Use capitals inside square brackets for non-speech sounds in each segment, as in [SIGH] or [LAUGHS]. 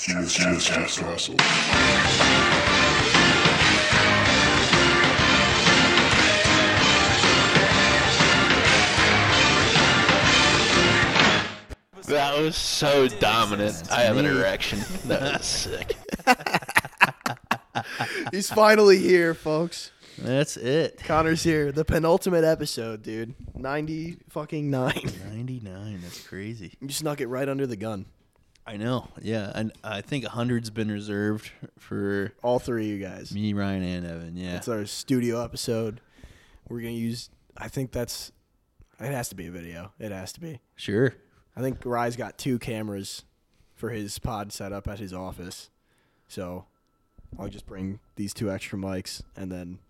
She is, she is Jack Russell. That was so dominant. I have an erection. That was sick. [LAUGHS] He's finally here, folks. That's it. Conor's here. The penultimate episode, dude. 90 fucking 9. 99. That's crazy. You snuck it right under the gun. I know. Yeah. And I think 100's been reserved for All three of you guys. me, Ryan, and Evan. Yeah. It's our studio episode. We're going to use, I think that's, it has to be a video. It has to be. Sure. I think Rise got two cameras for his pod setup at his office. So I'll just bring these two extra mics and then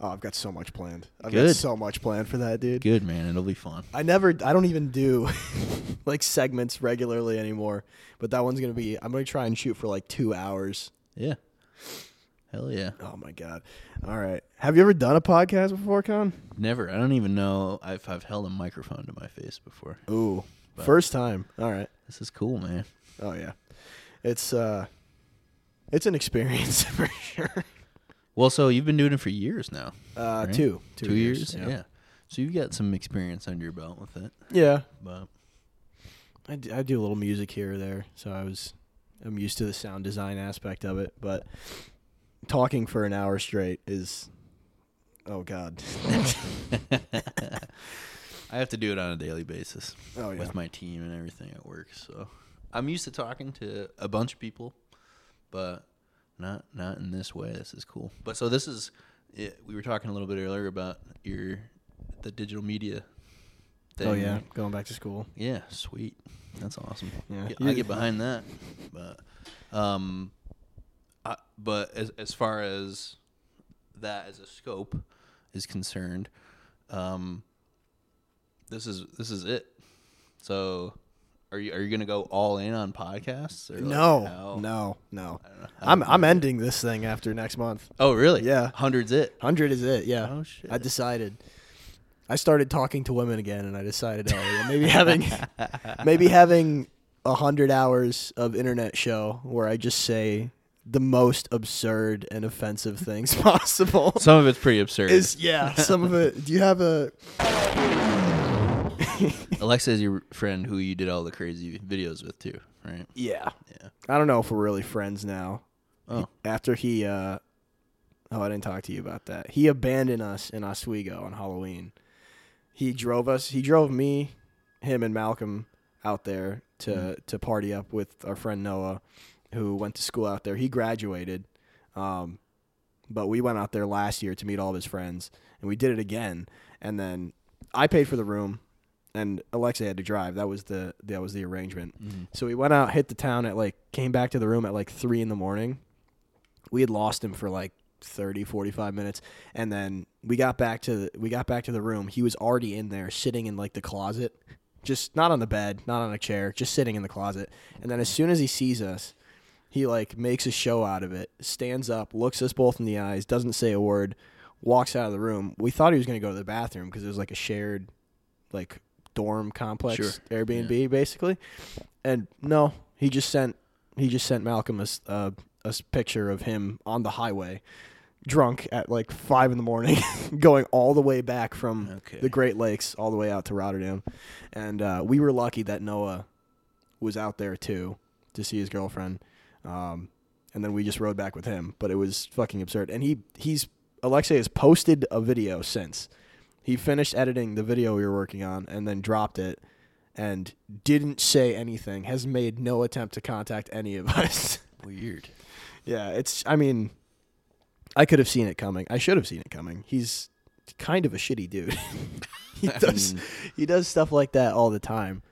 oh, I've got so much planned. I've got Good. so much planned for that, dude. Good, man. It'll be fun. I never I don't even do [LAUGHS] like segments regularly anymore. But that one's gonna be I'm gonna try and shoot for like two hours. Yeah. Hell yeah. Oh my god. All right. Have you ever done a podcast before, Con? Never. I don't even know if I've held a microphone to my face before. Ooh. But- First time. All right. This is cool, man. Oh yeah. It's uh it's an experience [LAUGHS] for sure. Well, so you've been doing it for years now. Uh right? two. Two, years? Yeah. So you've got some experience under your belt with it. Yeah. But I do, I do a little music here or there, so I was I'm used to the sound design aspect of it, but talking for an hour straight is oh god. [LAUGHS] I have to do it on a daily basis Oh yeah. with my team and everything at work. So I'm used to talking to a bunch of people, but not not in this way. This is cool. But so this is it, we were talking a little bit earlier about your the digital media. Thing. Oh yeah, going back to school. Yeah, sweet. That's awesome. Yeah. Yeah, I get behind that. But um I, but as as far as that as a scope is concerned, um this is this is it. So are you are you going to go all in on podcasts or like No, how- no, no. I'm I'm ending this thing after next month. Oh, really? Yeah. Hundreds it. Hundred is it? Yeah. Oh, shit. I decided. I started talking to women again, and I decided, oh yeah, maybe having [LAUGHS] maybe having a hundred hours of internet show where I just say the most absurd and offensive things [LAUGHS] possible. Some of it's pretty absurd. is yeah, some of it. Do you have a? Alexei is your friend who you did all the crazy videos with too, right? Yeah. Yeah. I don't know if we're really friends now. Oh. After he, uh, oh, I didn't talk to you about that. He abandoned us in Oswego on Halloween. He drove us. He drove me, him, and Malcolm out there to Mm-hmm. to party up with our friend Noah, who went to school out there. He graduated, um, but we went out there last year to meet all of his friends, and we did it again. And then I paid for the room, and Alexei had to drive. That was the that was the arrangement. Mm-hmm. So we went out, hit the town at like, came back to the room at like three in the morning. We had lost him for like 30, 45 minutes. And then we got back to the, we got back to the room. He was already in there sitting in like the closet, just not on the bed, not on a chair, just sitting in the closet. And then as soon as he sees us, he like makes a show out of it, stands up, looks us both in the eyes, doesn't say a word, walks out of the room. We thought he was going to go to the bathroom because it was like a shared like dorm complex Sure. Airbnb basically. And no, he just sent he just sent Malcolm a, a s- picture of him on the highway drunk at like 5 in the morning [LAUGHS] going all the way back from Okay. the Great Lakes all the way out to Rotterdam. And uh, we were lucky that Noah was out there too to see his girlfriend. Um, and then we just rode back with him, but it was fucking absurd. And he he's Alexei has posted a video since. He finished editing the video we were working on and then dropped it and didn't say anything. Has made no attempt to contact any of us. [LAUGHS] Weird. yeah, it's I mean I could have seen it coming. I should have seen it coming. He's kind of a shitty dude. [LAUGHS] he [LAUGHS] does he does stuff like that all the time.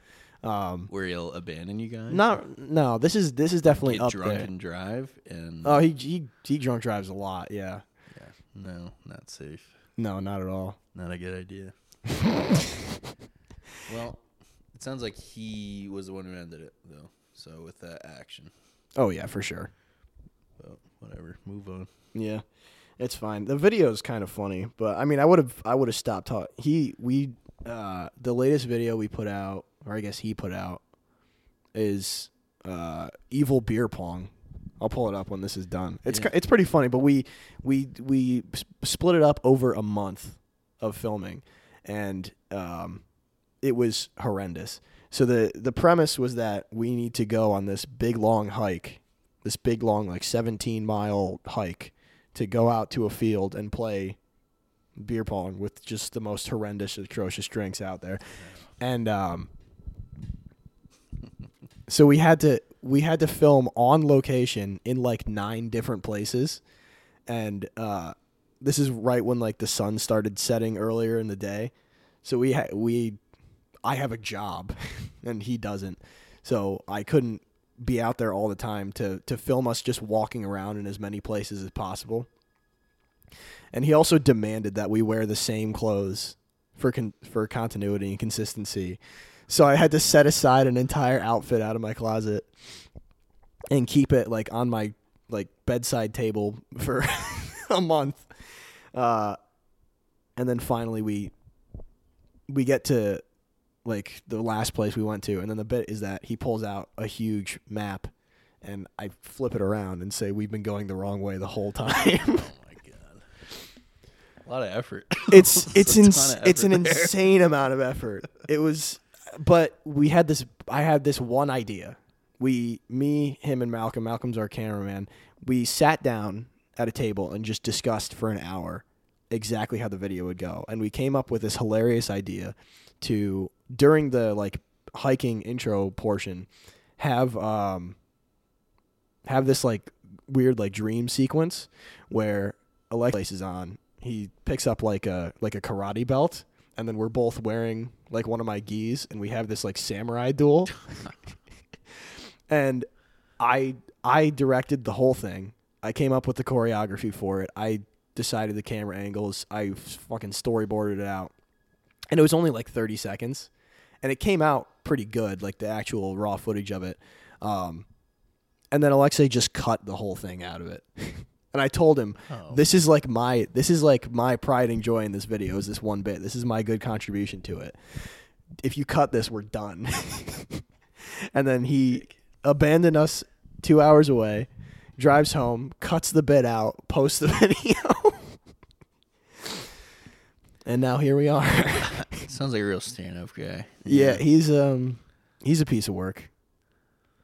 Um Where he'll abandon you guys? not no, this is this is definitely get up drunk there. and drive and Oh, he he he drunk drives a lot. Yeah. yeah, no, not safe. No, not at all. Not a good idea. [LAUGHS] well, it sounds like he was the one who ended it though. So with that action, Oh yeah, for sure. but whatever, move on. Yeah, it's fine. The video is kind of funny, but I mean, I would have I would have stopped talking. He we uh the latest video we put out, or I guess he put out, is uh, Evil Beer Pong. I'll pull it up when this is done. It's Yeah. it's pretty funny, but we we we split it up over a month of filming, and um, it was horrendous. So the the premise was that we need to go on this big long hike, this big long like 17 mile hike to go out to a field and play beer pong with just the most horrendous atrocious drinks out there. And um [LAUGHS] so we had to we had to film on location in like nine different places. And uh this is right when like the sun started setting earlier in the day. So we ha- we I have a job [LAUGHS] and he doesn't. So I couldn't be out there all the time to to film us just walking around in as many places as possible. And he also demanded that we wear the same clothes for con- for continuity and consistency so I had to set aside an entire outfit out of my closet and keep it like on my like bedside table for [LAUGHS] a month. Uh, and then finally we we get to like the last place we went to, and then the bit is that he pulls out a huge map, and I flip it around and say we've been going the wrong way the whole time. [LAUGHS] Oh my god. A lot of effort. it's [LAUGHS] it's ins- of it's an there. insane amount of effort. It was, but we had this. I had this one idea. We, me, him, and Malcolm. Malcolm's our cameraman. We sat down at a table and just discussed for an hour exactly how the video would go, and we came up with this hilarious idea to during the like hiking intro portion have um have this like weird like dream sequence where Alex is on. He picks up like a like a karate belt, and then we're both wearing like one of my gis, and we have this like samurai duel. [LAUGHS] and I I directed the whole thing. I came up with the choreography for it. I decided the camera angles. I fucking storyboarded it out, and it was only like thirty seconds, and it came out pretty good, like the actual raw footage of it. Um, and then Alexei just cut the whole thing out of it. [LAUGHS] and I told him, Oh. "This is like my this is like my pride and joy in this video is this one bit. This is my good contribution to it. If you cut this, we're done." [LAUGHS] and then he abandoned us 2 hours away, drives home, cuts the bit out, posts the [LAUGHS] video. and now here we are. [LAUGHS] Sounds like a real stand-up guy. Yeah, he's um he's a piece of work.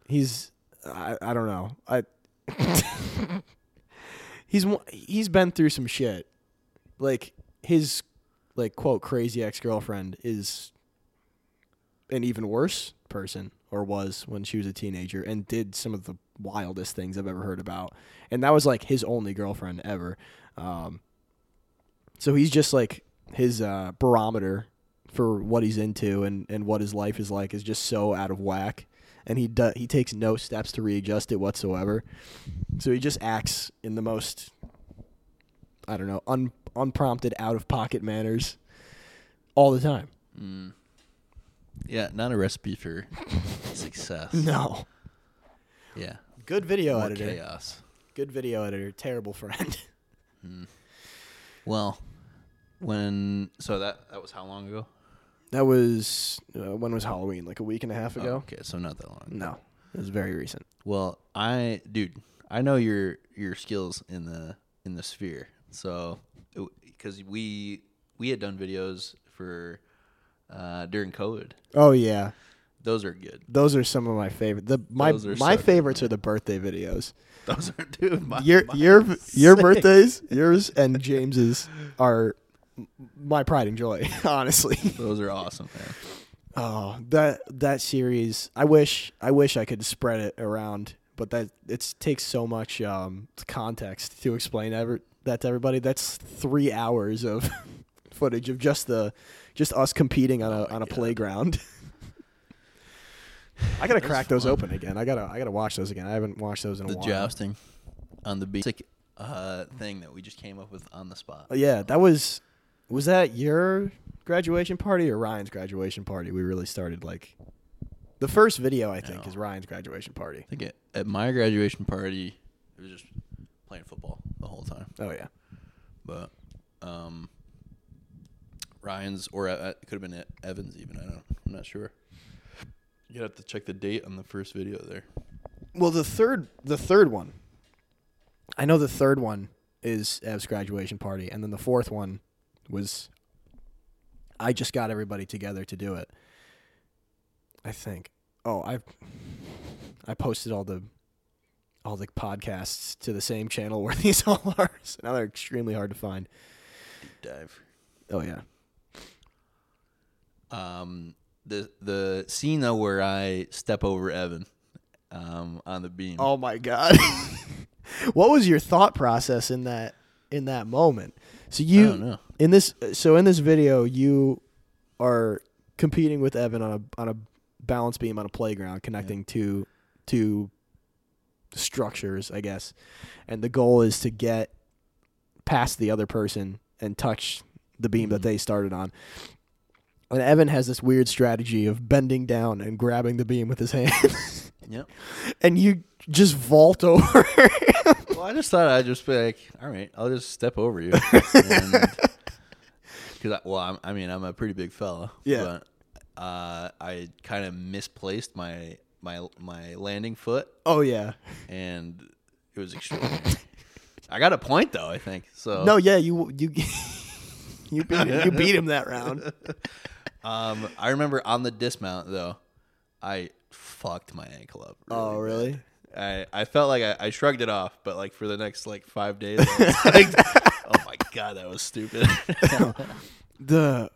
He's I I don't know. I he's he's been through some shit. Like his like quote crazy ex-girlfriend is an even worse person or was when she was a teenager and did some of the wildest things I've ever heard about. And that was like his only girlfriend ever. Um so he's just like his uh, barometer for what he's into and, and what his life is like is just so out of whack and he do, he takes no steps to readjust it whatsoever so he just acts in the most i don't know un, unprompted out of pocket manners all the time Mm. Yeah, not a recipe for [LAUGHS] success. no Yeah. good video More editor chaos. good video editor terrible friend Well, when so that that was how long ago? That was uh, when was halloween like a week and a half Oh, ago okay, so not that long. no it was very recent Well, I dude, I know your your skills in the in the sphere. So because we we had done videos for uh, during COVID. oh yeah Those are good. those are some of my favorite the my my so good, favorites are the birthday videos Those are dude. My, your your your [LAUGHS] birthdays, yours and James's are my pride and joy. [LAUGHS] Honestly, Those are awesome, man. oh that that series. I wish I wish I could spread it around, but that it takes so much um, context to explain ever that to everybody. That's three hours of [LAUGHS] footage of just the just us competing on a Oh on a God. playground. [LAUGHS] I gotta That's crack those fun. open again. I gotta I gotta watch those again. I haven't watched those in a The jousting on the basic uh, thing that we just came up with on the spot. Yeah, that was was that your graduation party or Ryan's graduation party? We really started like the first video I think No. is Ryan's graduation party. I think at, at my graduation party, it was just playing football the whole time. Oh yeah. But um, Ryan's or uh, it could have been Evans even. I don't. I'm not sure. You have to check the date on the first video there. Well, the third the third one. I know the third one is Ev's graduation party, and then the fourth one was. I just got everybody together to do it. I think. Oh, I. [LAUGHS] I posted all the. All the podcasts to the same channel where [LAUGHS] these all are. So now they're extremely hard to find. Dive. Oh yeah. Um, the the scene though where I step over Evan, um, on the beam. Oh my god. [LAUGHS] what was your thought process in that in that moment? So you don't know. In this so in this video you are competing with Evan on a on a balance beam on a playground connecting two two structures, I guess. And the goal is to get past the other person and touch the beam that mm-hmm. they started on. And Evan has this weird strategy of bending down and grabbing the beam with his [LAUGHS] hands. Yep. and you just vault over. Well, I just thought I'd just be like, all right, I'll just step over you. [LAUGHS] Because, well, I'm, I mean, I'm a pretty big fella. Yeah. But uh, I kind of misplaced my my my landing foot, oh yeah. and it was extraordinary. I got a point though, I think. So No, yeah, you you [LAUGHS] you beat him, you beat him that round. [LAUGHS] Um, I remember on the dismount though, I fucked my ankle up. Oh, really? I, I felt like I, I shrugged it off, but like for the next like five days, [LAUGHS] like, god, that was stupid. [LAUGHS] The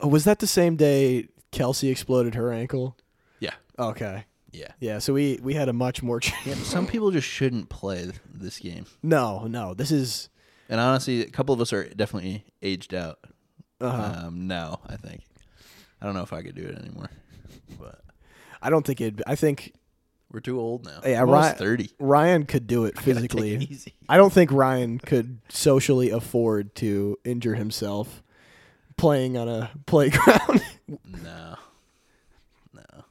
oh, was that the same day Kelsey exploded her ankle? yeah, Okay. yeah. Yeah, so we we had a much more ch- [LAUGHS] Yeah, some people just shouldn't play this game. No, no. This is And honestly, a couple of us are definitely aged out uh um, now. I think. I don't know if I could do it anymore, [LAUGHS] but I don't think it I think we're too old now. Yeah, Almost Ryan- thirty. Ryan could do it Gotta take physically. it easy. I don't think Ryan could socially afford to injure himself playing on a playground. [LAUGHS] No, no.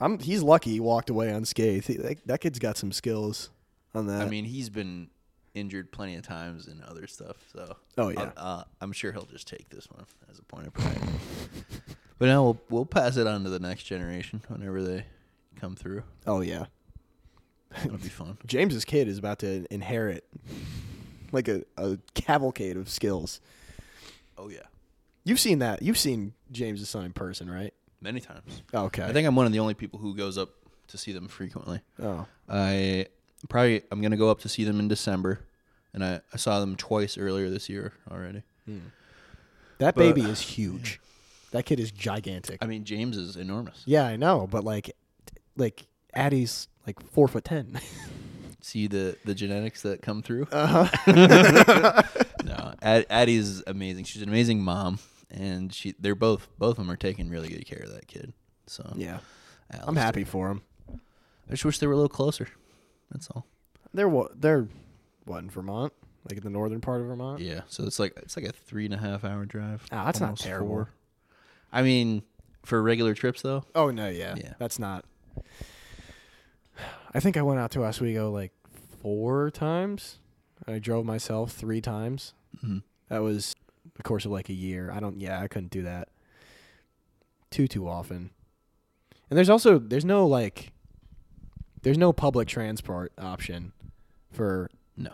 I'm he's lucky he walked away unscathed. He, that, that kid's got some skills on that. I mean, he's been injured plenty of times and other stuff, so Oh, yeah. uh, uh, I'm sure he'll just take this one as a point of pride. [LAUGHS] but now we'll we'll pass it on to the next generation whenever they come through. oh yeah. It'll be fun. [LAUGHS] James's kid is about to inherit like a, a cavalcade of skills. Oh yeah, You've seen that. You've seen James's son in person, right? many times. Oh, okay. I think I'm one of the only people who goes up to see them frequently. Oh. I probably I'm gonna go up to see them in December, and I, I saw them twice earlier this year already. Hmm. That But- baby is huge. [SIGHS] That kid is gigantic. I mean, James is enormous. yeah, I know, but like like Addie's like four foot ten. [LAUGHS] See the the genetics that come through. Uh-huh. [LAUGHS] no, Ad, Addie's amazing. She's an amazing mom, and she they're both both of them are taking really good care of that kid. So yeah. I'm happy for him. I just wish they were a little closer. That's all. They're what they're what in Vermont? Like in the northern part of Vermont? Yeah. So it's like it's like a three and a half hour drive. Ah, that's not terrible. four. I mean, for regular trips though. Oh no, yeah. Yeah. That's not I think I went out to Oswego like four times. I drove myself three times. Mhm. That was the course of like a year. I don't yeah, I couldn't do that too too often. And there's also there's no like there's no public transport option for No.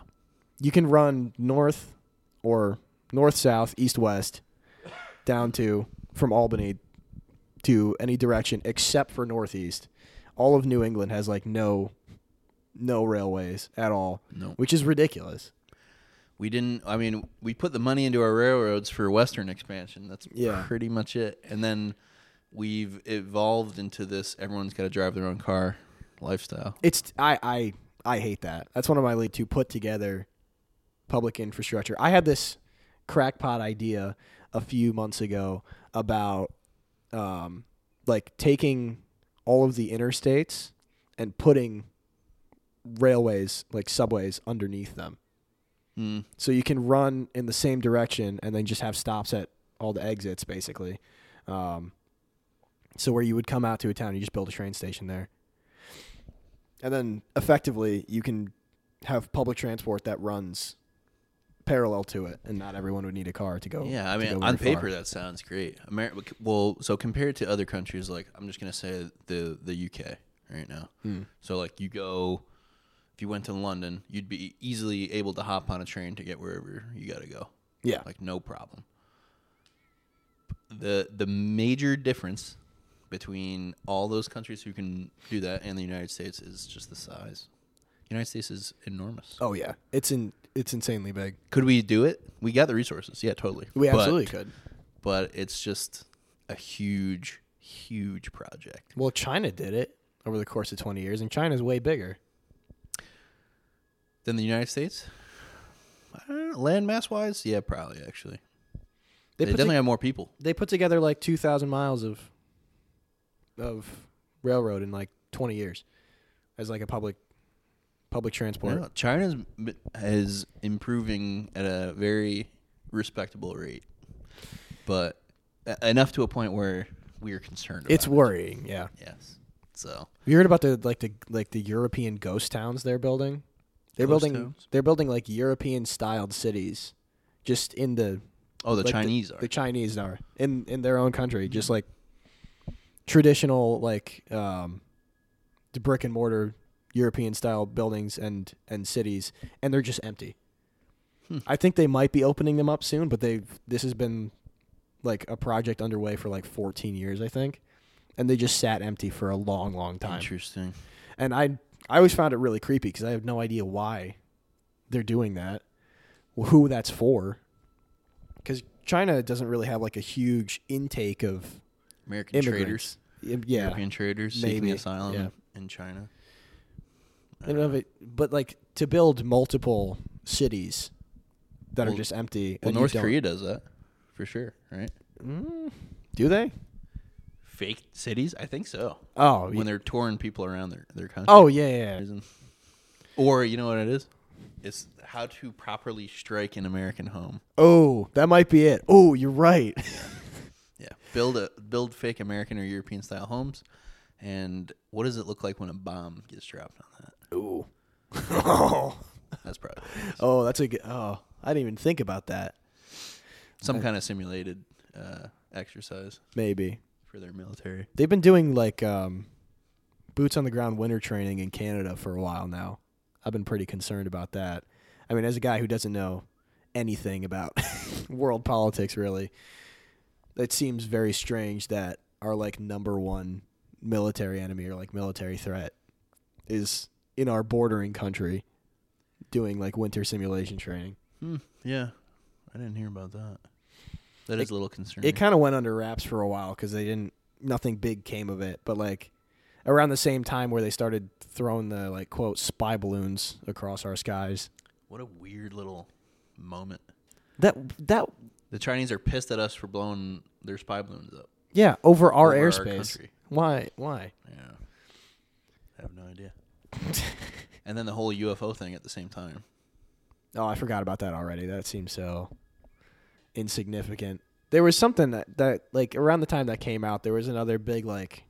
you can run north or north south east west down to from Albany to any direction except for northeast. All of New England has like no no railways at all, No. which is ridiculous. We didn't. I mean, we put the money into our railroads for western expansion. That's Yeah. pretty much it. And then we've evolved into this. Everyone's got to drive their own car lifestyle. It's I I I hate that. That's one of my lead to put together public infrastructure. I had this crackpot idea a few months ago about um like taking all of the interstates and putting railways like subways underneath them. Mm. So you can run in the same direction and then just have stops at all the exits, basically. Um, so where you would come out to a town, you just build a train station there, and then effectively you can have public transport that runs parallel to it, and not everyone would need a car to go. Yeah, I mean, on paper far. that sounds great. America, well, so compared to other countries, like I'm just gonna say the the UK, right now. Hmm. So like you go, if you went to London, you'd be easily able to hop on a train to get wherever you got to go. Yeah. like no problem. The the major difference between all those countries who can do that and the United States is just the size. United States is enormous. Oh yeah, it's in it's insanely big. Could we do it? We got the resources. Yeah, totally. We But- absolutely could. But it's just a huge, huge project. Well, China did it over the course of 20 years, and China's way bigger. Than the United States? Uh, I. Land mass wise? Yeah, probably actually. They They, definitely to- have more people. they put together like 2,000 miles of of railroad in like 20 years as like a public public transport. Yeah, China's is improving at a very respectable rate, but enough to a point where we are concerned. It's worrying, yeah. Yes. So You heard about the like the like the European ghost towns they're building? They're Ghost building towns? they're building like European styled cities just in the oh, the like Chinese are. the Chinese are in in their own country, just like traditional like um, the brick and mortar European style buildings and and cities, and they're just empty. Hmm. I think they might be opening them up soon, but they've this has been like a project underway for like 14 years, I think, and they just sat empty for a long, long time. Interesting. And I I always found it really creepy because I have no idea why they're doing that, who that's for. Because China doesn't really have like a huge intake of American immigrants. traders, Yeah, European traders seeking asylum yeah. in China. I don't know if it, but like to build multiple cities that Well- are just empty. Well, and you North don't- Korea does that for sure, right? Mm, do they? Fake cities? I think so. Oh, When they're touring people around their their country. oh yeah, yeah. yeah. Or you know what it is? It's how to properly strike an American home. Oh, that might be it. Oh, you're right. Yeah, build a build fake American or European style homes. And what does it look like when a bomb gets dropped on that? Ooh. oh, [LAUGHS] That's probably what it is. oh, that's a good. Oh, I didn't even think about that. some kind of simulated uh, exercise Maybe. for their military. They've been doing like um, boots on the ground winter training in Canada for a while now. I've been pretty concerned about that. I mean, as a guy who doesn't know anything about [LAUGHS] world politics, really, it seems very strange that our like number one military enemy or like military threat is in our bordering country doing like winter simulation training. Hmm, yeah, I didn't hear about that. That is It- a little concerning. It kind of went under wraps for a while because they didn't. Nothing big came of it, but like around the same time where they started throwing the like quote spy balloons across our skies. what a weird little moment. That that The Chinese are pissed at us for blowing their spy balloons up. yeah over our Over airspace. country. Why? Why? Yeah, I have no idea. [LAUGHS] and then the whole UFO thing at the same time. Oh, I forgot about that already. That seems so insignificant. There was something that that like around the time that came out, there was another big like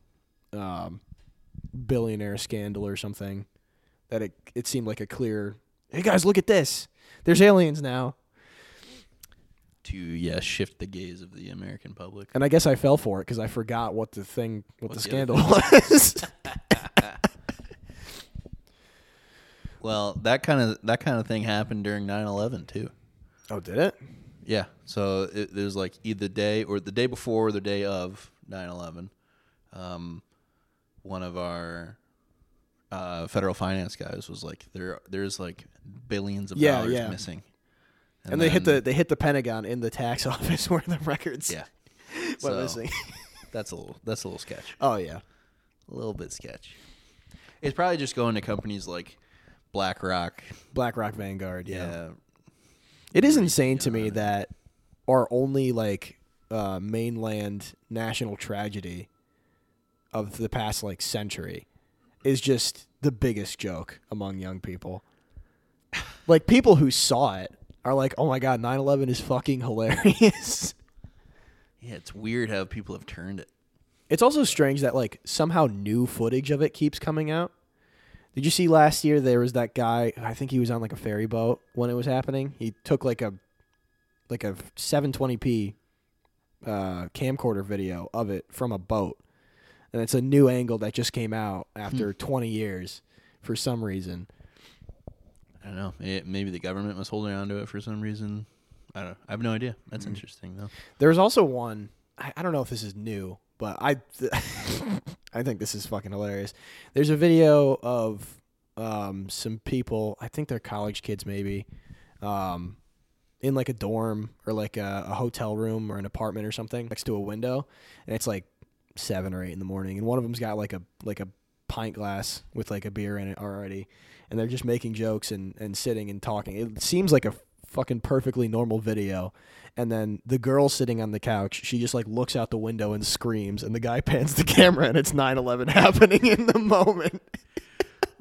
um billionaire scandal or something that it it seemed like a clear. Hey guys, look at this. There's aliens now. To yeah, shift the gaze of the American public. And I guess I fell for it because I forgot what the thing, what What's the the scandal [LAUGHS] was. [LAUGHS] Well, that kind of that kind of thing happened during 9/11 too. oh, did it? Yeah. So it, was like either the day or the day before or the day of 9/11. Um, one of our uh, federal finance guys was like, "There, there's like billions of Yeah, dollars yeah. missing." And, they hit the they hit the Pentagon in the tax [LAUGHS] office where the records yeah. [LAUGHS] went So, missing. that's a little that's a little sketch. oh yeah. A little bit sketch. It's probably just going to companies like BlackRock. BlackRock Vanguard. Yeah. Yeah. It is insane to me that our only like uh, mainland national tragedy of the past like century is just the biggest joke among young people. [LAUGHS] like people who saw it are like, "Oh my god, 9/11 is fucking hilarious." [LAUGHS] Yeah, it's weird how people have turned it. It's also strange that like somehow new footage of it keeps coming out. Did you see last year there was that guy, I think he was on like a ferry boat when it was happening. He took like a like a 720p uh camcorder video of it from a boat. and it's a new angle that just came out after Hmm. 20 years for some reason. I don't know. It, maybe the government was holding on to it for some reason. I don't. I have no idea. That's Mm. interesting though. There's also one. I, I don't know if this is new, but I [LAUGHS] I think this is fucking hilarious. There's a video of um, some people. I think they're college kids, maybe, um, in like a dorm or like a, a hotel room or an apartment or something next to a window, and it's like seven or eight in the morning, and one of them's got like a like a pint glass with like a beer in it already, and they're just making jokes and and sitting and talking. It seems like a fucking perfectly normal video. And then the girl sitting on the couch she just like looks out the window and screams and the guy [LAUGHS] pans the camera and it's 9-11 happening in the moment. [LAUGHS]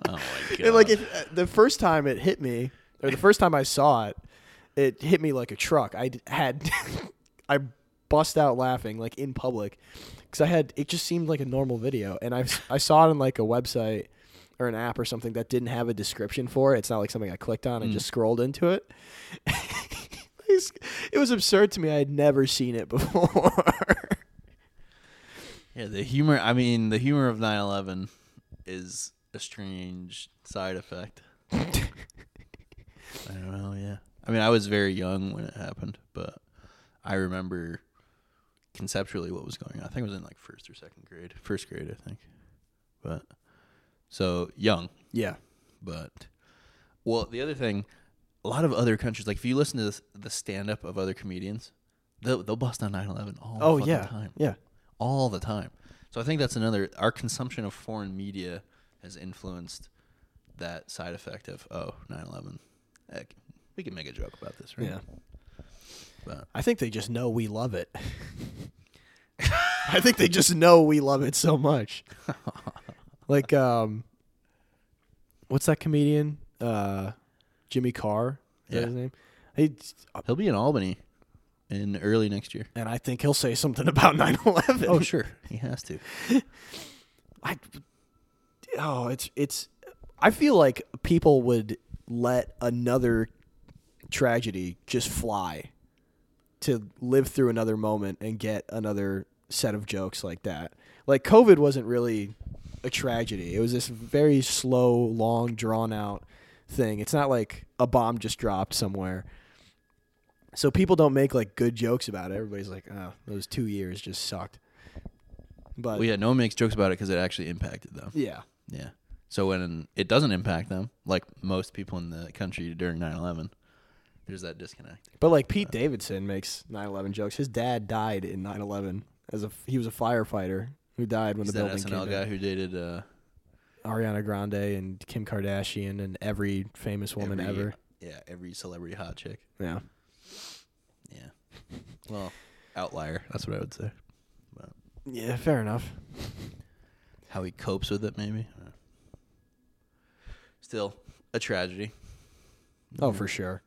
Oh my god. and like uh, the first time it hit me or the first time i saw it it hit me like a truck. I had [LAUGHS] i bust out laughing like in public because i had it just seemed like a normal video. And i i saw it on like a website or an app or something that didn't have a description for it it's not like something i clicked on and Mm. just scrolled into it [LAUGHS] it was absurd to me i had never seen it [LAUGHS] before yeah, the humor. I mean, the humor of 9/11 is a strange side effect. [LAUGHS] I don't know. Yeah. I mean, I was very young when it happened, but I remember conceptually what was going on. I think it was in like first or second grade, first grade, I think. But so young, yeah but well, the other thing, a lot of other countries, like if you listen to this, the stand up of other comedians, they'll they'll bust on 9/11 all oh the yeah time, yeah all the time. So I think that's another. Our consumption of foreign media has influenced that side effect of oh 9/11. We can make a joke about this, right? yeah But I think they just know we love it. [LAUGHS] I think they just know we love it so much. [LAUGHS] like, um, what's that comedian? Uh, Jimmy Carr. Is that his name? He, he'll be in Albany in early next year. and I think he'll say something about [LAUGHS] 9/11. Oh sure, he has to. [LAUGHS] I, oh, it's it's. I feel like people would let another tragedy just fly to live through another moment and get another set of jokes like that. Like COVID wasn't really a tragedy. It was this very slow, long, drawn out thing. It's not like a bomb just dropped somewhere. So people don't make like good jokes about it. Everybody's like, "Oh, those 2 years just sucked." But Well, yeah, no one makes jokes about it because it actually impacted them. yeah. Yeah. So when it doesn't impact them, like most people in the country during 9/11, there's that disconnect. But like Pete uh, Davidson makes 9/11 jokes. His dad died in 9/11 as a he was a firefighter who died when He's the that building SNL came guy down. who dated uh, Ariana Grande and Kim Kardashian and every famous woman every- ever. Yeah, every celebrity hot chick. Yeah. Yeah. Well, outlier. That's what I would say. But Yeah, fair enough. how he copes with it, maybe. Uh, Still a tragedy. Oh, for sure.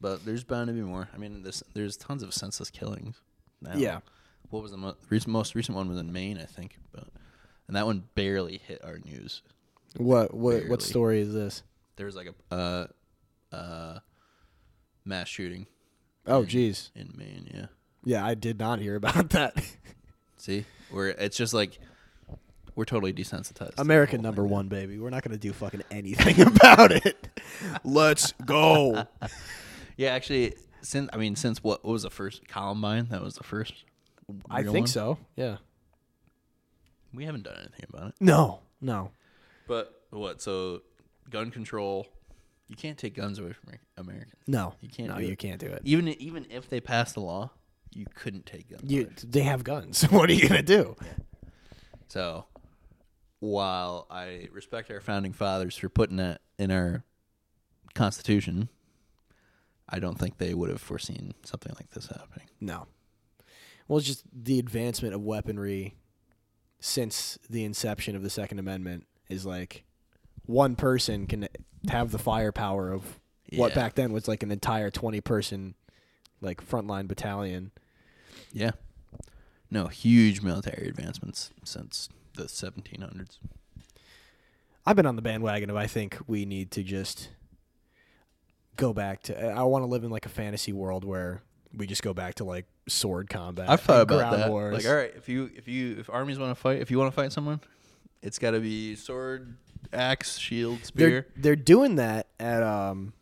But there's bound to be more. I mean, there's there's tons of senseless killings. Now. Yeah. What was the mo- recent, most recent one was in Maine, I think, but and that one barely hit our news. What what Barely. what story is this? There was like a uh, uh, mass shooting Oh, in- jeez. in Maine. Yeah. Yeah, I did not hear about [LAUGHS] that. See, where it's just like we're totally desensitized. American whole number thing one, baby. We're not gonna do fucking anything [LAUGHS] about it. Let's go. [LAUGHS] Yeah, actually, since I mean, since what, what was the first Columbine? That was the first. I think one? so. Yeah. We haven't done anything about it. No, no. But what? So, gun control. You can't take guns away from Americans. No. You can't No, do you it. can't do it. Even even if they pass the law, you couldn't take guns. You, away. they have guns. [LAUGHS] What are you gonna do? So, while I respect our founding fathers for putting that in our Constitution, I don't think they would have foreseen something like this happening. No. Well, it's just the advancement of weaponry since the inception of the Second Amendment is like one person can have the firepower of what Yeah. back then was like an entire twenty person like frontline battalion. Yeah. No, huge military advancements since the 1700s. I've been on the bandwagon of I think we need to just go back to I want to live in like a fantasy world where we just go back to like sword combat. I've thought about that. Wars. Like, all right, if you if you if armies want to fight, if you want to fight someone, it's got to be sword, axe, shield, spear. they're they're doing that at um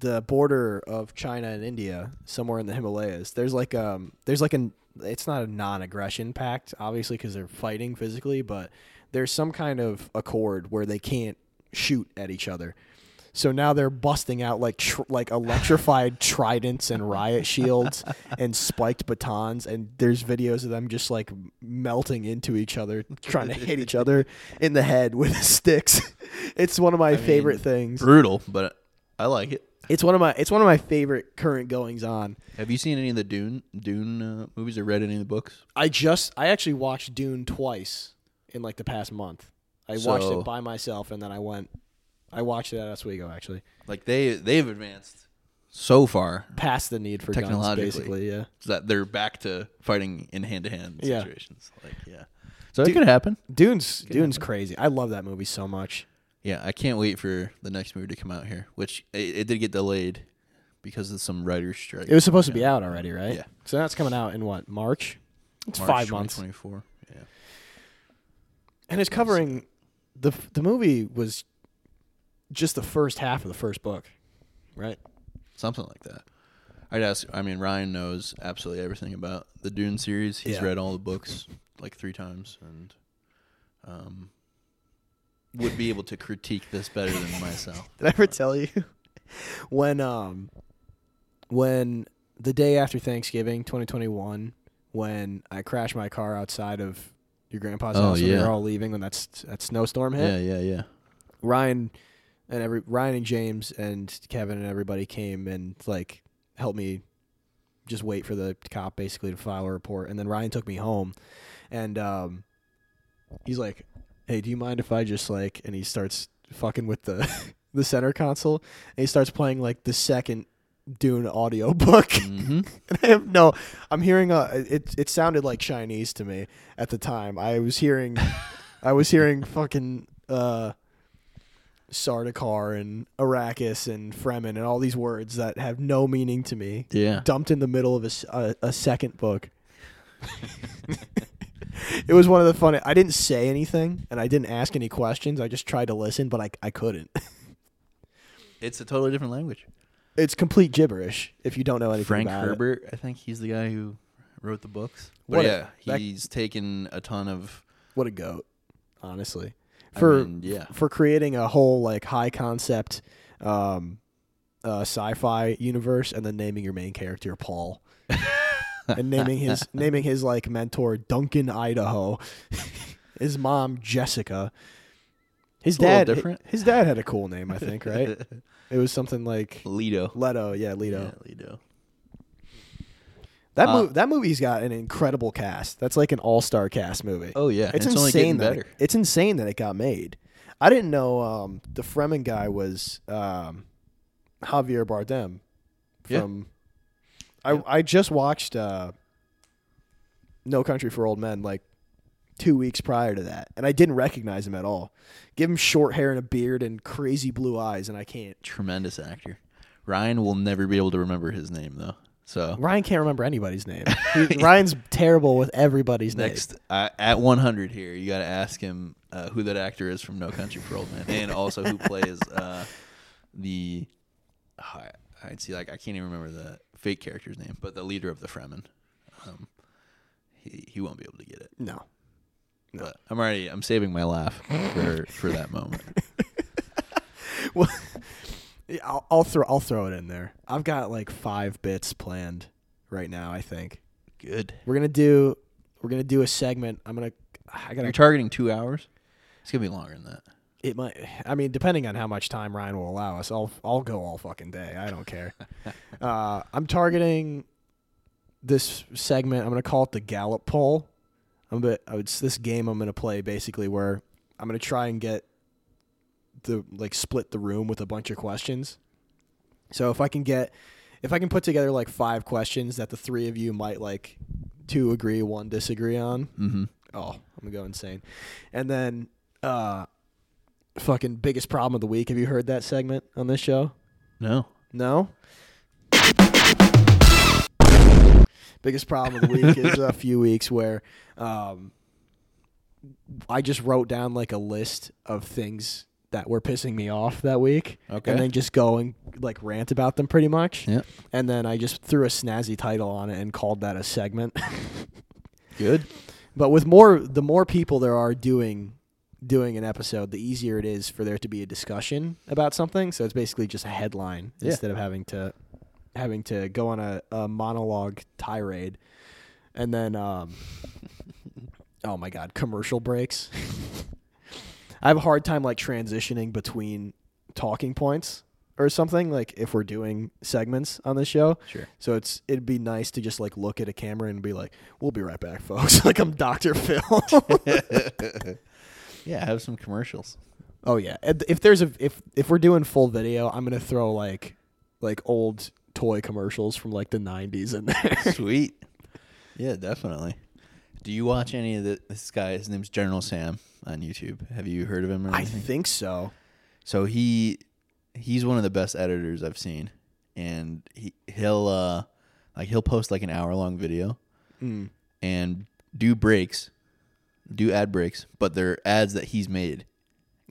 the border of China and India, somewhere in the Himalayas. There's like um there's like an it's not a non-aggression pact, obviously, because they're fighting physically, but there's some kind of accord where they can't shoot at each other. So now they're busting out like tr- like electrified [LAUGHS] tridents and riot shields and spiked batons, and there's videos of them just like melting into each other, trying to hit each other in the head with [LAUGHS] sticks. It's one of my favorite mean, things. Brutal, but I like it. It's one of my it's one of my favorite current goings on. Have you seen any of the Dune Dune uh, movies or read any of the books? I just I actually watched Dune twice in like the past month. I watched it by myself and then I went I watched it at Oswego actually. Like they they've advanced so far Past the need for guns basically, yeah. that they're back to fighting in hand to hand Yeah. situations. Like yeah, so it could happen. Dune's Dune's crazy. I love that movie so much. Yeah, I can't wait for the next movie to come out here, which it, it did get delayed because of some writers' strike. It was supposed to be out already, right? Yeah. So that's coming out in what, March? It's March five months. 2024. Yeah. And it's covering the the movie was just the first half of the first book, right? Something like that. I'd ask. I mean, Ryan knows absolutely everything about the Dune series. He's Yeah. read all the books like three times, and um, would be able to critique this better than myself. [LAUGHS] Did I ever tell you [LAUGHS] when um when the day after Thanksgiving 2021 when I crashed my car outside of your grandpa's Oh, house we yeah. were all leaving when that's that snowstorm hit? Yeah, yeah, yeah. Ryan and every Ryan and James and Kevin and everybody came and like helped me just wait for the cop basically to file a report and then Ryan took me home and um he's like hey do you mind if I just like and he starts fucking with the [LAUGHS] the center console and he starts playing like the second Dune audio book [LAUGHS] hmm and I have no. I'm hearing a. It it sounded like Chinese to me at the time. I was hearing, [LAUGHS] I was hearing fucking uh, Sardaukar and Arrakis and Fremen and all these words that have no meaning to me. Yeah. Dumped in the middle of a second book. [LAUGHS] it was one of the funny. I didn't say anything and I didn't ask any questions. I just tried to listen, but I I couldn't. [LAUGHS] It's a totally different language. it's complete gibberish if you don't know anything Frank about it. Herbert, I think he's the guy who wrote the books. But What a- yeah, that- he's taken a ton of. What a goat, honestly. I For mean, yeah, for creating a whole like high concept um uh sci-fi universe and then naming your main character Paul. [LAUGHS] and naming his naming his like mentor Duncan Idaho. [LAUGHS] his mom Jessica. His It's dad different. his dad had a cool name, I think, right? [LAUGHS] it was something like Lido. Leto, yeah, Leto. Yeah, Lido. That Uh, movie that movie's got an incredible cast. That's like an all-star cast movie. Oh yeah, it's, it's insane that better. It, it's insane that it got made. I didn't know um, the Fremen guy was um, Javier Bardem. Yeah. From I I just watched uh, No Country for Old Men like two weeks prior to that, and I didn't recognize him at all. Give him short hair and a beard and crazy blue eyes, and I can't. Tremendous actor. Ryan will never be able to remember his name though. So Ryan can't remember anybody's name. [LAUGHS] He- Ryan's terrible with everybody's next uh, at 100 here, you got to ask him uh, who that actor is from No Country for Old Men, and also who plays uh, the. oh, I, I'd see like I can't even remember the fake character's name, but the leader of the Fremen. Um, he he won't be able to get it. No. No. But I'm already I'm saving my laugh for for that moment. [LAUGHS] Well, yeah, I'll, I'll throw I'll throw it in there. I've got like five bits planned right now. I think Good. we're gonna do we're gonna do a segment. I'm gonna I gotta You're targeting two hours. It's gonna be longer than that. it might I mean depending on how much time Ryan will allow us. I'll I'll go all fucking day. I don't care. [LAUGHS] uh, I'm targeting this segment. I'm gonna call it the Gallup poll. I'm gonna, it's this game I'm gonna play basically where I'm gonna try and get the like split the room with a bunch of questions. So if I can get if I can put together like five questions that the three of you might like two agree, one disagree on, Mm-hmm. oh, I'm gonna go insane. And then uh fucking biggest problem of the week. Have you heard that segment on this show? No. No? Biggest problem of the week is a [LAUGHS] few weeks where um, I just wrote down like a list of things that were pissing me off that week, Okay. and then just go and like rant about them pretty much. Yeah. And then I just threw a snazzy title on it and called that a segment. [LAUGHS] Good. But with more, the more people there are doing doing an episode, the easier it is for there to be a discussion about something. So it's basically just a headline Yeah. instead of having to having to go on a, a monologue tirade, and then um, [LAUGHS] oh my god, commercial breaks. [LAUGHS] I have a hard time like transitioning between talking points or something like if we're doing segments on the show. Sure. So it's it'd be nice to just like look at a camera and be like, "We'll be right back, folks." [LAUGHS] like I'm Dr. Phil. [LAUGHS] Yeah, have some commercials. oh yeah. If there's a if if we're doing full video, I'm going to throw like like old toy commercials from like the 90s in there. [LAUGHS] Sweet. Yeah, definitely. Do you watch any of the, this guy? His name's General Sam on YouTube. Have you heard of him? Or I think so. So he he's one of the best editors I've seen, and he he'll uh like he'll post like an hour long video Mm. and do breaks, do ad breaks, but they're ads that he's made,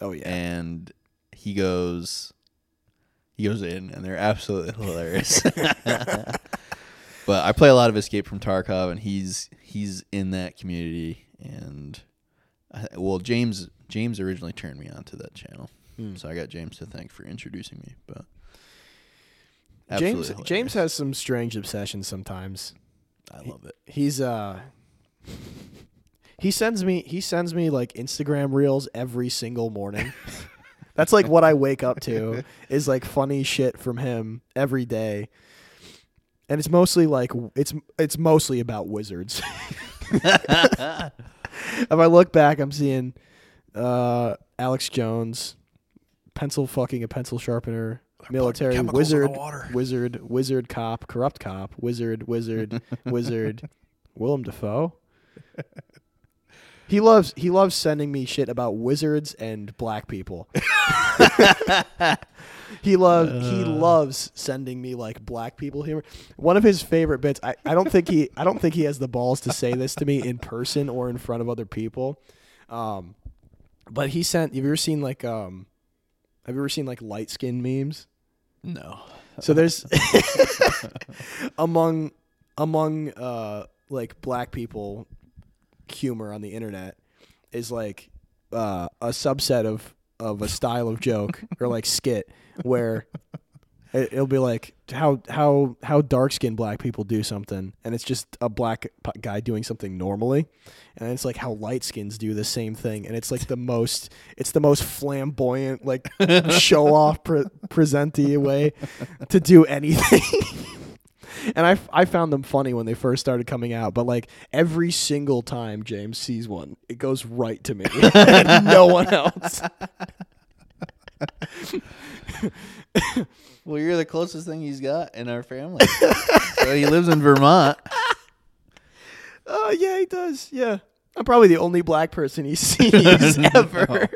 Oh yeah. and he goes he goes in, and they're absolutely [LAUGHS] hilarious. [LAUGHS] but I play a lot of Escape from Tarkov, and he's he's in that community, and I, well, James James originally turned me on to that channel. Hmm. So I got James to thank for introducing me. But James absolutely James hilarious. has some strange obsessions sometimes. I love it. He's uh he sends me he sends me like Instagram reels every single morning. [LAUGHS] That's like what I wake up to is like funny shit from him every day. And it's mostly like it's it's mostly about wizards. [LAUGHS] [LAUGHS] [LAUGHS] if I look back, I'm seeing uh Alex Jones, pencil fucking a pencil sharpener, military chemicals in the wizard, water. wizard, wizard cop, corrupt cop, wizard, wizard, [LAUGHS] wizard, Willem Dafoe. [LAUGHS] He loves he loves sending me shit about wizards and black people. [LAUGHS] he loves he loves sending me like black people humor. One of his favorite bits. I, I don't think he I don't think he has the balls to say this to me in person or in front of other people. Um, but he sent. Have you ever seen like um, have you ever seen like light skin memes? No. So there's [LAUGHS] [LAUGHS] among among uh like black people humor on the internet is like uh a subset of of a style of joke [LAUGHS] or like skit where it, it'll be like how how how dark skinned black people do something and it's just a black guy doing something normally and it's like how light skins do the same thing and it's like the most it's the most flamboyant like [LAUGHS] show off pre- presenty way to do anything [LAUGHS] and I, I found them funny when they first started coming out but like every single time james sees one it goes right to me [LAUGHS] and no one else [LAUGHS] Well, you're the closest thing he's got in our family. [LAUGHS] so he lives in Vermont. oh yeah he does yeah i'm probably the only black person he sees ever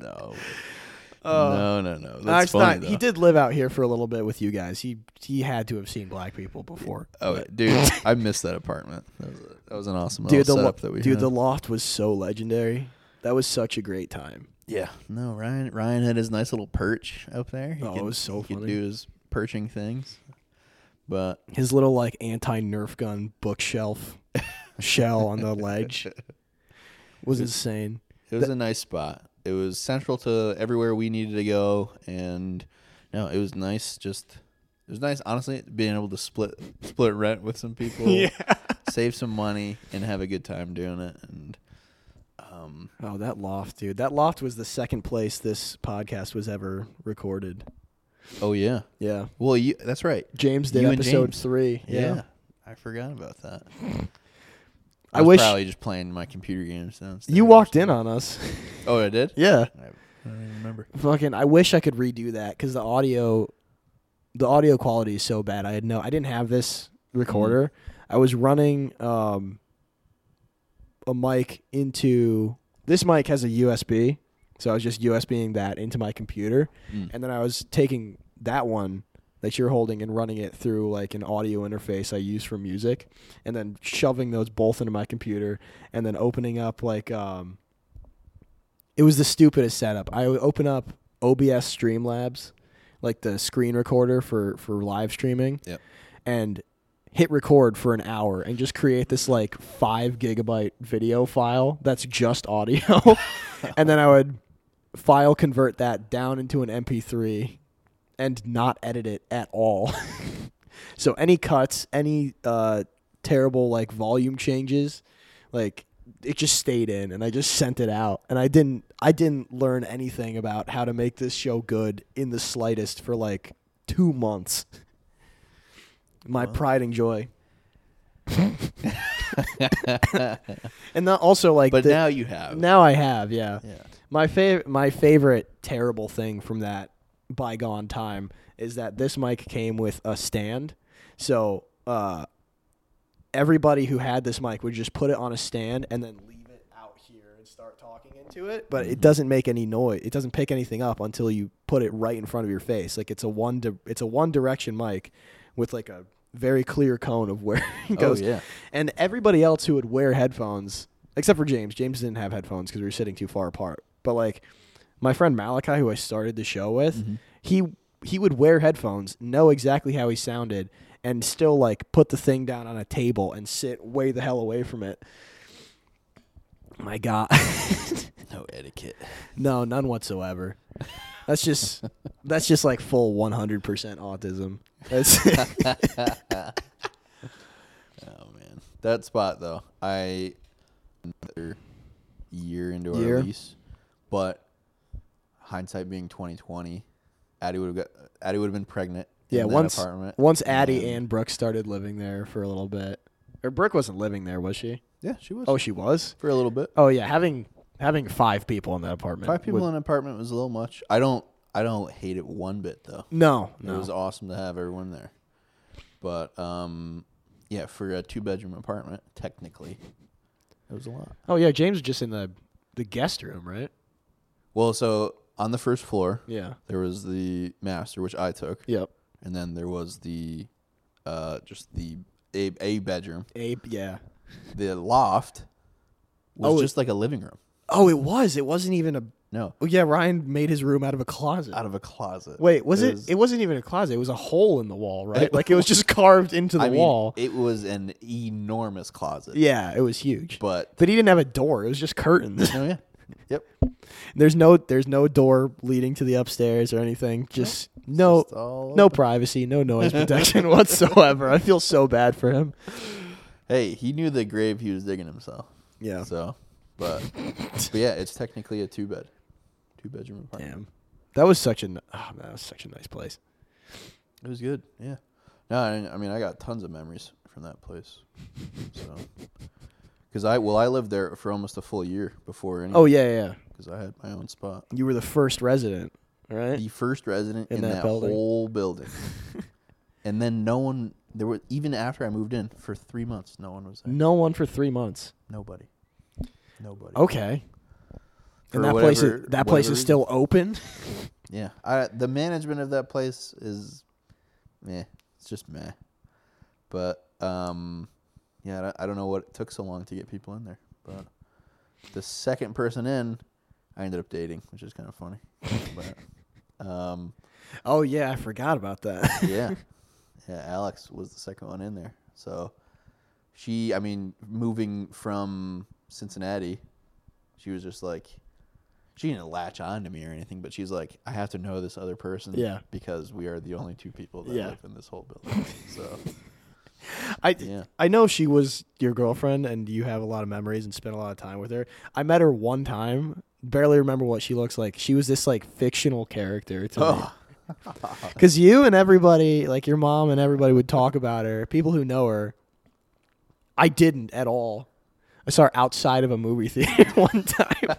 No. Uh, no, no, no. No, That's funny, not. He did live out here for a little bit with you guys. He he had to have seen black people before. Oh, but- dude, [LAUGHS] I missed that apartment. That was, a, that was an awesome dude, the lo- setup that we dude, had. the loft was so legendary. That was such a great time. yeah, no, Ryan. Ryan had his nice little perch up there. He Oh, it was so he could do his perching things, but His little like anti Nerf gun bookshelf [LAUGHS] shell on the ledge was insane. it was a nice spot. It was central to everywhere we needed to go, and no, it was nice. Just it was nice, honestly, being able to split split rent with some people, [LAUGHS] save some money, and have a good time doing it. And um, Oh, that loft, dude. That loft was the second place this podcast was ever recorded. oh yeah, Yeah. well, you that's right. James did You episode James. three. Yeah. I forgot about that. I I, was wish- probably just playing my computer games. You walked in on us. Oh, I did. yeah. I don't even remember. Fucking, I wish I could redo that because the audio, the audio quality is so bad. I had no, I didn't have this recorder. I was running um, a mic into this mic has a USB, so I was just USBing that into my computer, Mm. and then I was taking that one that you're holding and running it through like an audio interface I use for music, and then shoving those both into my computer, and then opening up like um. It was the stupidest setup. I would open up OBS Streamlabs, like the screen recorder for for live streaming, Yep. and hit record for an hour and just create this like five gigabyte video file that's just audio, [LAUGHS] and then I would file convert that down into an MP3 and not edit it at all. [LAUGHS] so any cuts, any uh, terrible like volume changes, like it just stayed in and I just sent it out and I didn't I didn't learn anything about how to make this show good in the slightest for like 2 months. My pride and joy. and that also like But the- now you have. now I have, yeah. yeah. My favorite, my favorite terrible thing from that bygone time is that this mic came with a stand. So uh, everybody who had this mic would just put it on a stand and then leave it out here and start talking into it. But it doesn't make any noise. It doesn't pick anything up until you put it right in front of your face. Like it's a one, di- it's a one direction mic with like a very clear cone of where [LAUGHS] it goes. Oh yeah. And everybody else who would wear headphones, except for James, James didn't have headphones because we were sitting too far apart. But like my friend Malachi, who I started the show with, Mm-hmm. he he would wear headphones, know exactly how he sounded, and still like put the thing down on a table and sit way the hell away from it. My God, [LAUGHS] No etiquette. no, none whatsoever. That's just [LAUGHS] that's just like full one hundred percent autism. That's [LAUGHS] Oh man, that spot though. I another year into Year? our lease, but hindsight being twenty twenty, Addie would have got Addie would have been pregnant. Yeah, in that once apartment. once Addie then- and Brooke started living there for a little bit, or Brooke wasn't living there, was she? yeah, she was. Oh, she was. for a little bit. Oh yeah, having having five people in that apartment. Five people would- in an apartment was a little much. I don't. I don't hate it one bit though. No, It no. was awesome to have everyone there. But um, yeah, for a two bedroom apartment, technically, it was a lot. oh yeah, James was just in the the guest room, right? Well, so on the first floor, Yeah. there was the master, which I took, Yep. and then there was the uh, just the a, a bedroom. Abe. Yeah. The loft was Oh, it- just like a living room. Oh, it was. It wasn't even a. No, Oh yeah, Ryan made his room out of a closet. out of a closet. Wait, was it? was- It wasn't even a closet. It was a hole in the wall, [LAUGHS] right? like it was just carved into the I mean, wall. it was an enormous closet. yeah, it was huge. but But he didn't have a door. It was just curtains. oh yeah, [LAUGHS] [LAUGHS] yep. there's no there's no door leading to the upstairs or anything. Just no Just no privacy, no noise [LAUGHS] protection whatsoever. I feel so bad for him. Hey, he knew the grave he was digging himself. Yeah. So, but [LAUGHS] but yeah, it's technically a two bed, two bedroom apartment. Damn. That was such a n- oh, man, that was such a nice place. It was good. Yeah. No, I, I mean I got tons of memories from that place. So, because I well I lived there for almost a full year before any. Oh yeah, yeah. Because I had my own spot. You were the first resident, right? The first resident In in, that that, building? whole building. [LAUGHS] and then no one there was even after I moved in for three months, no one was there. No one for three months. Nobody. Nobody. Okay. For and that place is that place is still open. [LAUGHS] Yeah, I, the management of that place is, meh. It's just meh. But um, yeah, I don't- know what it took so long to get people in there. But the second person in, I ended up dating, which is kind of funny. but [LAUGHS] um, Oh yeah, I forgot about that. yeah, [LAUGHS] yeah, Alex was the second one in there. So she, I mean, moving from Cincinnati, she was just like, she didn't latch on to me or anything, but she's like, I have to know this other person, Yeah. because we are the only two people that Yeah. live in this whole building. So I Yeah. I know she was your girlfriend and you have a lot of memories and spent a lot of time with her. I met her one time. Barely remember what she looks like. She was this like fictional character to me. Oh. [LAUGHS] [LAUGHS] Cuz you and everybody, like your mom and everybody would talk about her. People who know her. I didn't at all. I saw her outside of a movie [LAUGHS] theater one time.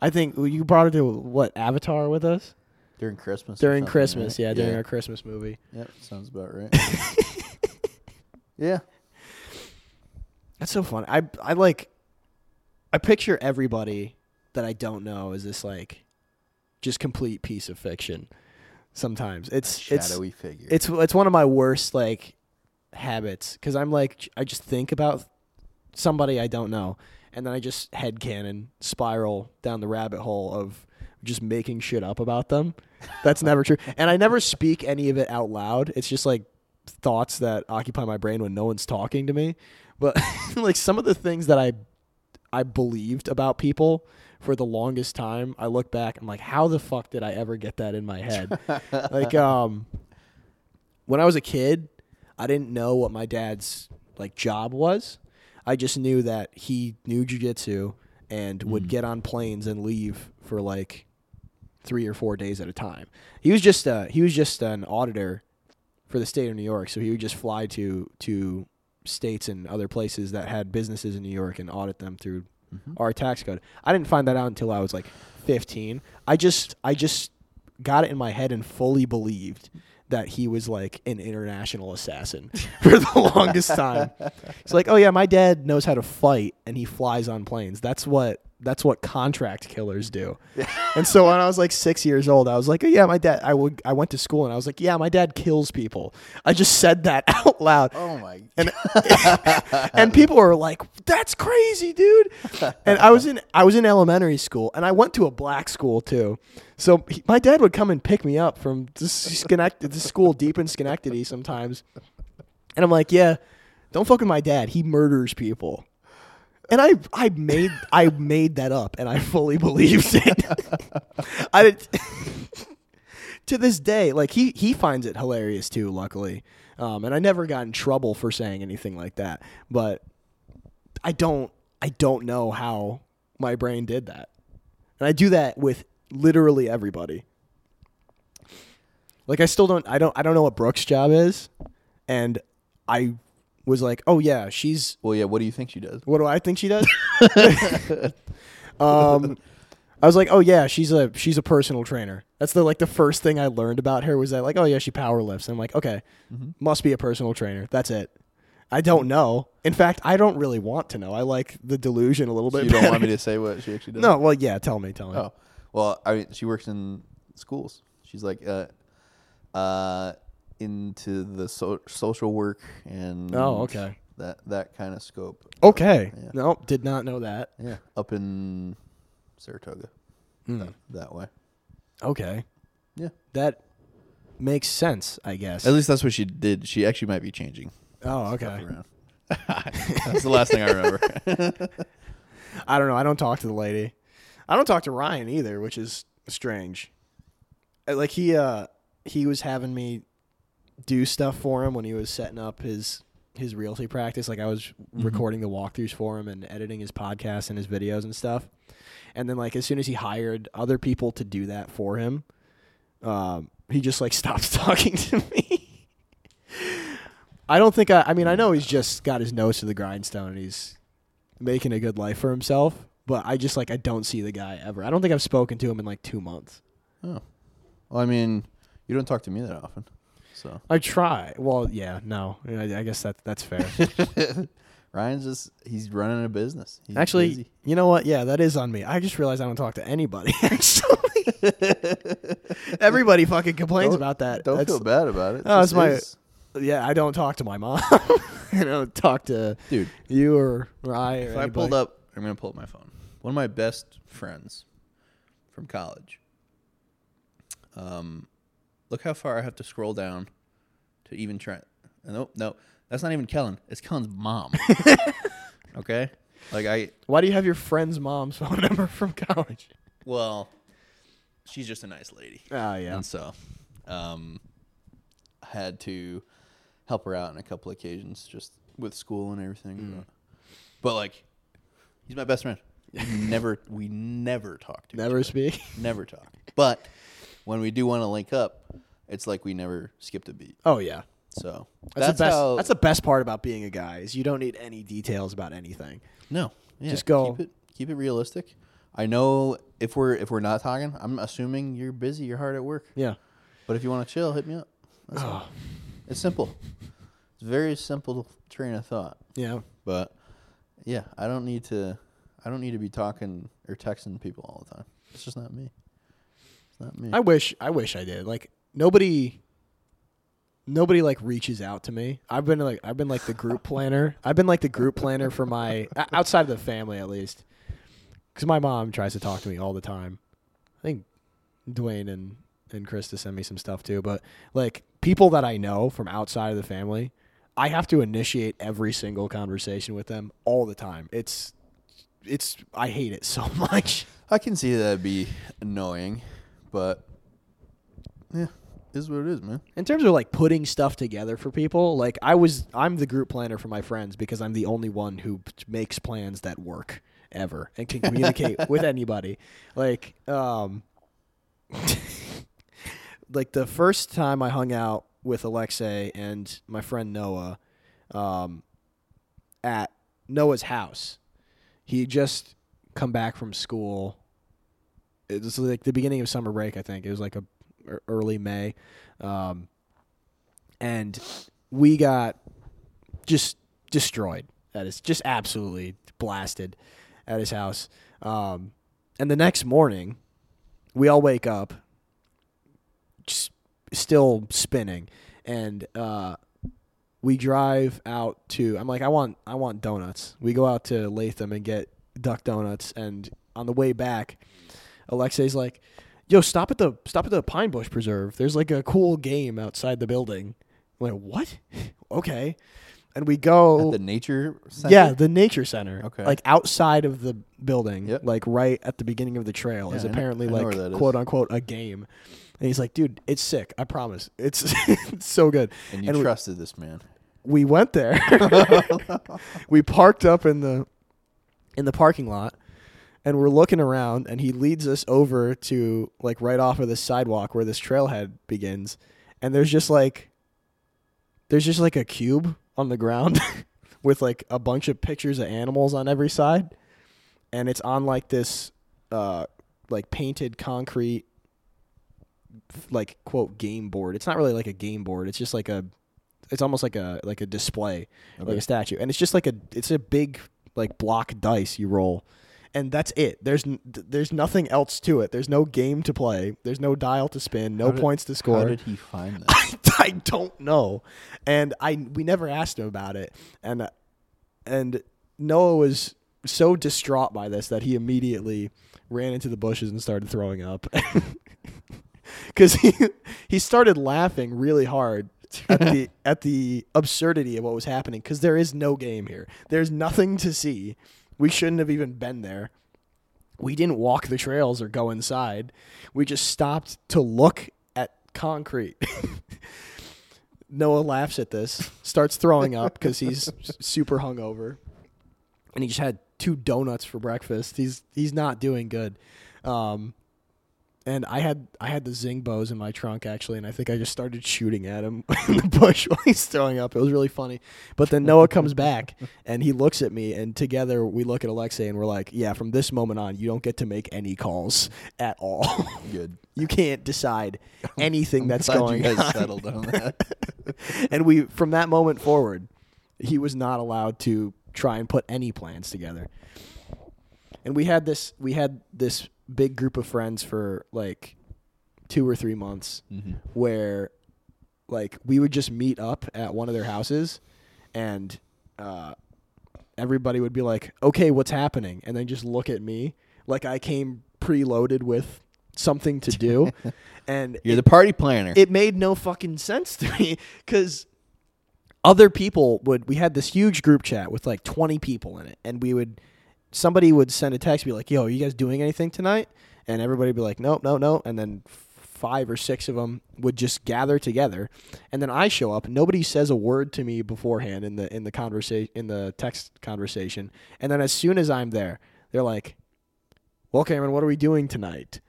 I think you brought her to what Avatar with us during Christmas. during Christmas. right? Yeah, during our Christmas movie. Yep, sounds about right. Yeah. That's so funny. I I like I picture everybody that I don't know as this like just complete piece of fiction. Sometimes it's it's Shadowy figure. it's it's one of my worst like habits because I'm like I just think about somebody I don't know, and then I just head headcanon spiral down the rabbit hole of just making shit up about them. That's never true, and I never speak any of it out loud. It's just like thoughts that occupy my brain when no one's talking to me. But [LAUGHS] like some of the things that I I believed about people for the longest time, I look back, I'm like, how the fuck did I ever get that in my head? [LAUGHS] like, um, when I was a kid, I didn't know what my dad's like job was. I just knew that he knew jujitsu and would get on planes and leave for like three or four days at a time. He was just uh, he was just an auditor for the state of New York, so he would just fly to to states and other places that had businesses in New York and audit them through mm-hmm. our tax code. I didn't find that out until I was like 15. I just I just got it in my head and fully believed that he was like an international assassin [LAUGHS] for the longest time. It's like, "Oh yeah, my dad knows how to fight and he flies on planes." That's what that's what contract killers do. and so when I was like 6 years old, I was like, oh, "Yeah, my dad I would I went to school and I was like, "Yeah, my dad kills people." I just said that [LAUGHS] out loud. oh my. And [LAUGHS] [LAUGHS] and people were like, "That's crazy, dude." And I was in I was in elementary school, and I went to a black school too. So he, my dad would come and pick me up from this Schenectady, this school deep in Schenectady sometimes, and I'm like, "Yeah, don't fuck with my dad. He murders people." And I I made I made that up, and I fully [LAUGHS] believed it. [LAUGHS] I [LAUGHS] to this day, like he he finds it hilarious too. Luckily, um, and I never got in trouble for saying anything like that. But I don't I don't know how my brain did that, and I do that with literally everybody. Like I still don't I don't I don't know what Brooke's job is, and I was like, oh yeah, she's [LAUGHS] Well, yeah. What do you think she does? what do I think she does? [LAUGHS] um, I was like, oh yeah, she's a she's a personal trainer. That's the like the first thing I learned about her was that like, oh yeah, she power lifts. I'm like, okay, must be a personal trainer. That's it. I don't know. In fact, I don't really want to know. I like the delusion a little So bit. you don't want me to say what she actually [LAUGHS] does? No, well, yeah. Tell me, tell me. Oh, well, I mean, she works in schools. She's like, uh, uh, into the so- social work and Oh, okay. that that kind of scope. Okay. Yeah. No, did not know that. Yeah, up in Saratoga, Hmm. that, that way. Okay, Yeah, that makes sense. I guess. at least that's what she did. She actually might be changing Oh, okay. around. [LAUGHS] that's the last thing I remember. [LAUGHS] I don't know. I don't talk to the lady. I don't talk to Ryan either, which is strange. Uh, Like he uh he was having me do stuff for him when he was setting up his his realty practice. Like I was recording the walkthroughs for him and editing his podcasts and his videos and stuff. And then like as soon as he hired other people to do that for him, um, he just like [LAUGHS] stops talking to me. I don't think I I mean I know he's just got his nose to the grindstone and he's making a good life for himself, but I just like I don't see the guy ever. I don't think I've spoken to him in like 2 months. oh, well, I mean, you don't talk to me that often, so I try. Well, yeah, no. I, I guess that that's fair. [LAUGHS] Ryan's just he's running a business. He's Actually, busy. you know what? Yeah, that is on me. I just realized I don't talk to anybody. [LAUGHS] Actually, [LAUGHS] everybody fucking complains Don't- about that. Don't That's- feel bad about it. Oh, it's my- is. Yeah, I don't talk to my mom. I don't talk to dude. you or Ryan. Or If I pulled up, I'm gonna pull up my phone. One of my best friends from college. Um, look how far I have to scroll down to even try. Nope, no, that's not even Kellen. It's Kellen's mom. [LAUGHS] okay, like I, Why do you have your friend's mom's phone [LAUGHS] number from college? well, she's just a nice lady. Oh yeah. And so, um, I had to help her out on a couple occasions just with school and everything. Mm. But, like, he's my best friend. We [LAUGHS] never, we never talk to each Never speak. never talk. But when we do want to link up, it's like we never skipped a beat. Oh yeah. So That's, the best. how. that's the best part about being a guy is you don't need any details about anything. no, yeah, Just go- Keep it, keep it realistic. I know if we're if we're not talking, I'm assuming you're busy, you're hard at work. Yeah. But if you want to chill, hit me up. That's all. Oh. It's simple. It's a very simple train of thought. Yeah. But yeah, I don't need to. I don't need to be talking or texting people all the time. It's just not me. Not me. I wish I wish I did. Like nobody nobody like reaches out to me. I've been like I've been like the group planner. I've been like the group planner for my outside of the family at least. Cuz my mom tries to talk to me all the time. I think Dwayne and and Chris to send me some stuff too, but like people that I know from outside of the family, I have to initiate every single conversation with them all the time. It's it's I hate it so [LAUGHS] much. I can see that'd be annoying, but yeah, is what it is, man. In terms of like putting stuff together for people, like I was, I'm the group planner for my friends because I'm the only one who p- makes plans that work ever and can communicate [LAUGHS] with anybody. Like, um, [LAUGHS] like the first time I hung out with Alexei and my friend Noah, um, at Noah's house, he just come back from school. It was like the beginning of summer break, I think. It was like a early May, um, and we got just destroyed. That is just absolutely blasted at his house. Um, and the next morning, we all wake up, just still spinning, and uh, we drive out to. I'm like, I want, I want donuts. We go out to Latham and get duck donuts, and on the way back, Alexei's like, "Yo, stop at the stop at the Pine Bush Preserve. There's like a cool game outside the building." I'm like, what? [LAUGHS] okay, and we go. At the nature center? Yeah, the nature center. Okay. Like outside of the building, Yep. like right at the beginning of the trail, is Yeah, I apparently I know like where that is. quote unquote a game. And he's like, dude, it's sick. I promise. It's, [LAUGHS] it's so good. and you we- trusted this man. we went there. [LAUGHS] we parked up in the in the parking lot and we're looking around and he leads us over to like right off of this sidewalk where this trailhead begins and there's just like there's just like a cube on the ground [LAUGHS] with like a bunch of pictures of animals on every side and it's on like this uh like painted concrete like quote game board. It's not really like a game board. It's just like a it's almost like a like a display, like a statue. And it's just like a it's a big like block dice you roll. And that's it. There's there's nothing else to it. There's no game to play. There's no dial to spin. No did- points to score. How did he find [LAUGHS] that? I don't know, and I we never asked him about it, and and Noah was so distraught by this that he immediately ran into the bushes and started throwing up, [LAUGHS] because he he started laughing really hard at the [LAUGHS] at the absurdity of what was happening because there is no game here. There's nothing to see. We shouldn't have even been there. We didn't walk the trails or go inside. We just stopped to look at concrete. [LAUGHS] Noah laughs at this, starts throwing up because he's [LAUGHS] super hungover, and he just had two donuts for breakfast. He's he's not doing good. Um, and I had I had the zing bows in my trunk actually, and I think I just started shooting at him [LAUGHS] in the bush [LAUGHS] while he's throwing up. It was really funny. But then Noah comes back [LAUGHS] and he looks at me, and together we look at Alexei and we're like, "Yeah, from this moment on, you don't get to make any calls at all. Good. you can't decide anything that's Glad going you guys on." settled on that. and we from that moment forward, he was not allowed to try and put any plans together. And we had this we had this big group of friends for like two or three months Mhm. where like we would just meet up at one of their houses and uh everybody would be like, "Okay, what's happening?" and then just look at me like I came preloaded with something to do. [LAUGHS] and You're the party planner. it made no fucking sense to me because other people would we had this huge group chat with like 20 people in it and we would somebody would send a text be like yo are you guys doing anything tonight and everybody would be like nope no no and then five or six of them would just gather together and then i show up nobody says a word to me beforehand in the in the conversation in the text conversation and then as soon as i'm there they're like well cameron what are we doing tonight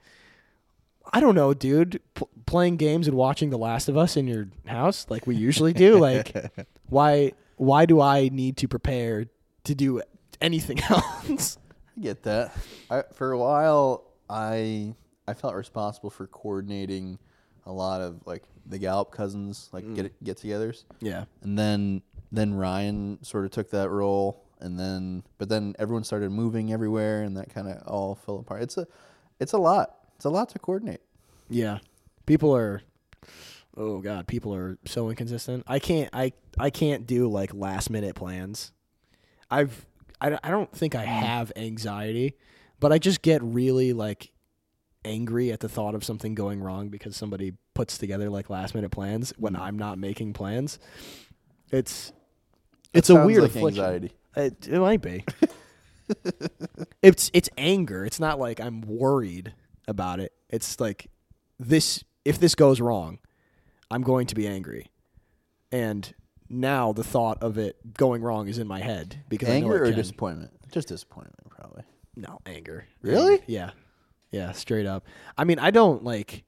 I don't know, dude. P- playing games and watching The Last of Us in your house, like we usually do. Like, [LAUGHS] why? Why do I need to prepare to do anything [LAUGHS] else? I get that. I, for a while, I I felt responsible for coordinating a lot of like the Gallup cousins like Mm. get get-togethers, yeah, and then then Ryan sort of took that role, and then but then everyone started moving everywhere, and that kind of all fell apart. It's a it's a lot. It's a lot to coordinate. yeah. People are oh god, people are so inconsistent. I can't I I can't do like last minute plans. I've I, I don't think I mm. have anxiety, but I just get really like angry at the thought of something going wrong because somebody puts together like last minute plans when mm. I'm not making plans. It's it's a Sounds weird like affliction. anxiety. It, it might be. [LAUGHS] it's it's anger. It's not like I'm worried about it. It's like this. If this goes wrong, I'm going to be angry, and now the thought of it going wrong is in my head because I know Anger or can. disappointment? Just disappointment, probably. No, anger. Really? Anger. Yeah. Yeah, straight up. I mean, I don't like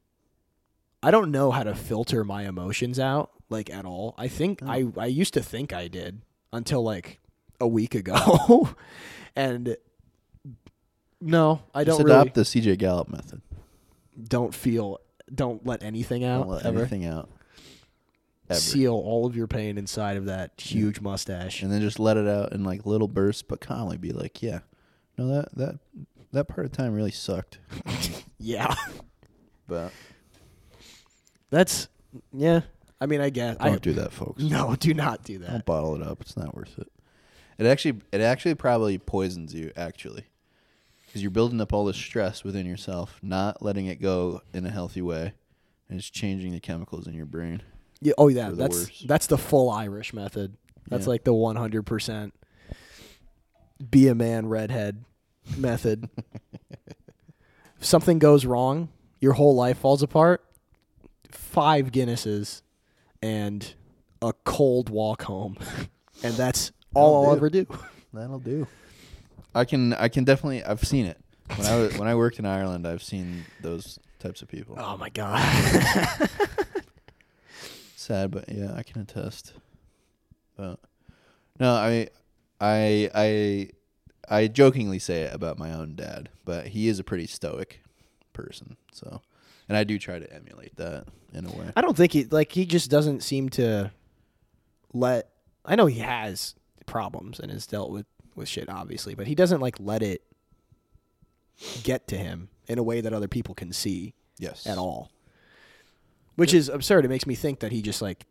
I don't know how to filter my emotions out like at all. I think oh. I I used to think I did until like a week ago. [LAUGHS] [LAUGHS] and no, I Just don't really adopt the CJ Gallup method. don't feel don't let anything out Don't let ever. anything out. Ever. Seal all of your pain inside of that huge mustache. and then just let it out in like little bursts, but calmly be like, "Yeah, no, that that that part of time really sucked." [LAUGHS] Yeah. But That's yeah. I mean, I guess don't I do that, folks. No, [LAUGHS] do not do that. Don't bottle it up. It's not worth it. It actually, it actually probably poisons you. Actually, because you're building up all this stress within yourself, not letting it go in a healthy way, and it's changing the chemicals in your brain. Yeah, oh yeah, the that's worse. that's the full Irish method. That's Yeah. like the one hundred percent be a man redhead method. [LAUGHS] if something goes wrong, your whole life falls apart. Five Guinnesses and a cold walk home, [LAUGHS] and that's all That'll I'll do. ever do. That'll do. I can, I can definitely. I've seen it when I was, [LAUGHS] when I worked in Ireland. I've seen those types of people. Oh my god. Sad, but yeah, I can attest. But no, I, I, I, I jokingly say it about my own dad, but he is a pretty stoic person. So, and I do try to emulate that in a way. I don't think he like he just doesn't seem to let I know he has problems and has dealt with with shit obviously, but he doesn't like let it get to him in a way that other people can see Yes, at all. Which is absurd. It makes me think that he just like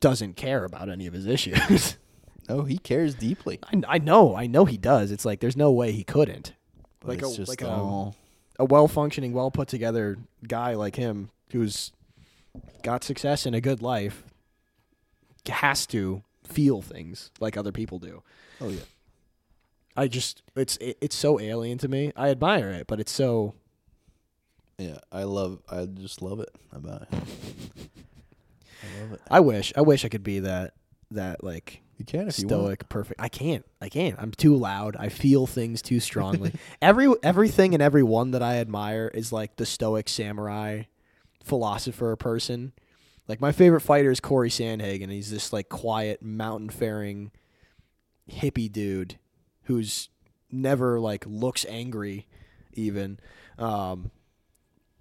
doesn't care about any of his issues. [LAUGHS] Oh, he cares deeply. I, I know, I know he does. It's like there's no way he couldn't. But Like it's a- just like a- all A well functioning, well put together guy like him who's got success in a good life has to feel things like other people do. oh yeah. I just it's it, it's so alien to me. I admire it, but it's so Yeah, I love. I just love it about him. I love it. I wish I wish I could be that that like You can if you want. stoic perfect. I can't. I can't. I'm too loud. I feel things too strongly. [LAUGHS] Every everything and everyone that I admire is like the stoic samurai philosopher person. Like my favorite fighter is Corey Sandhagen. He's this like quiet mountain faring hippie dude who's never like looks angry even. Um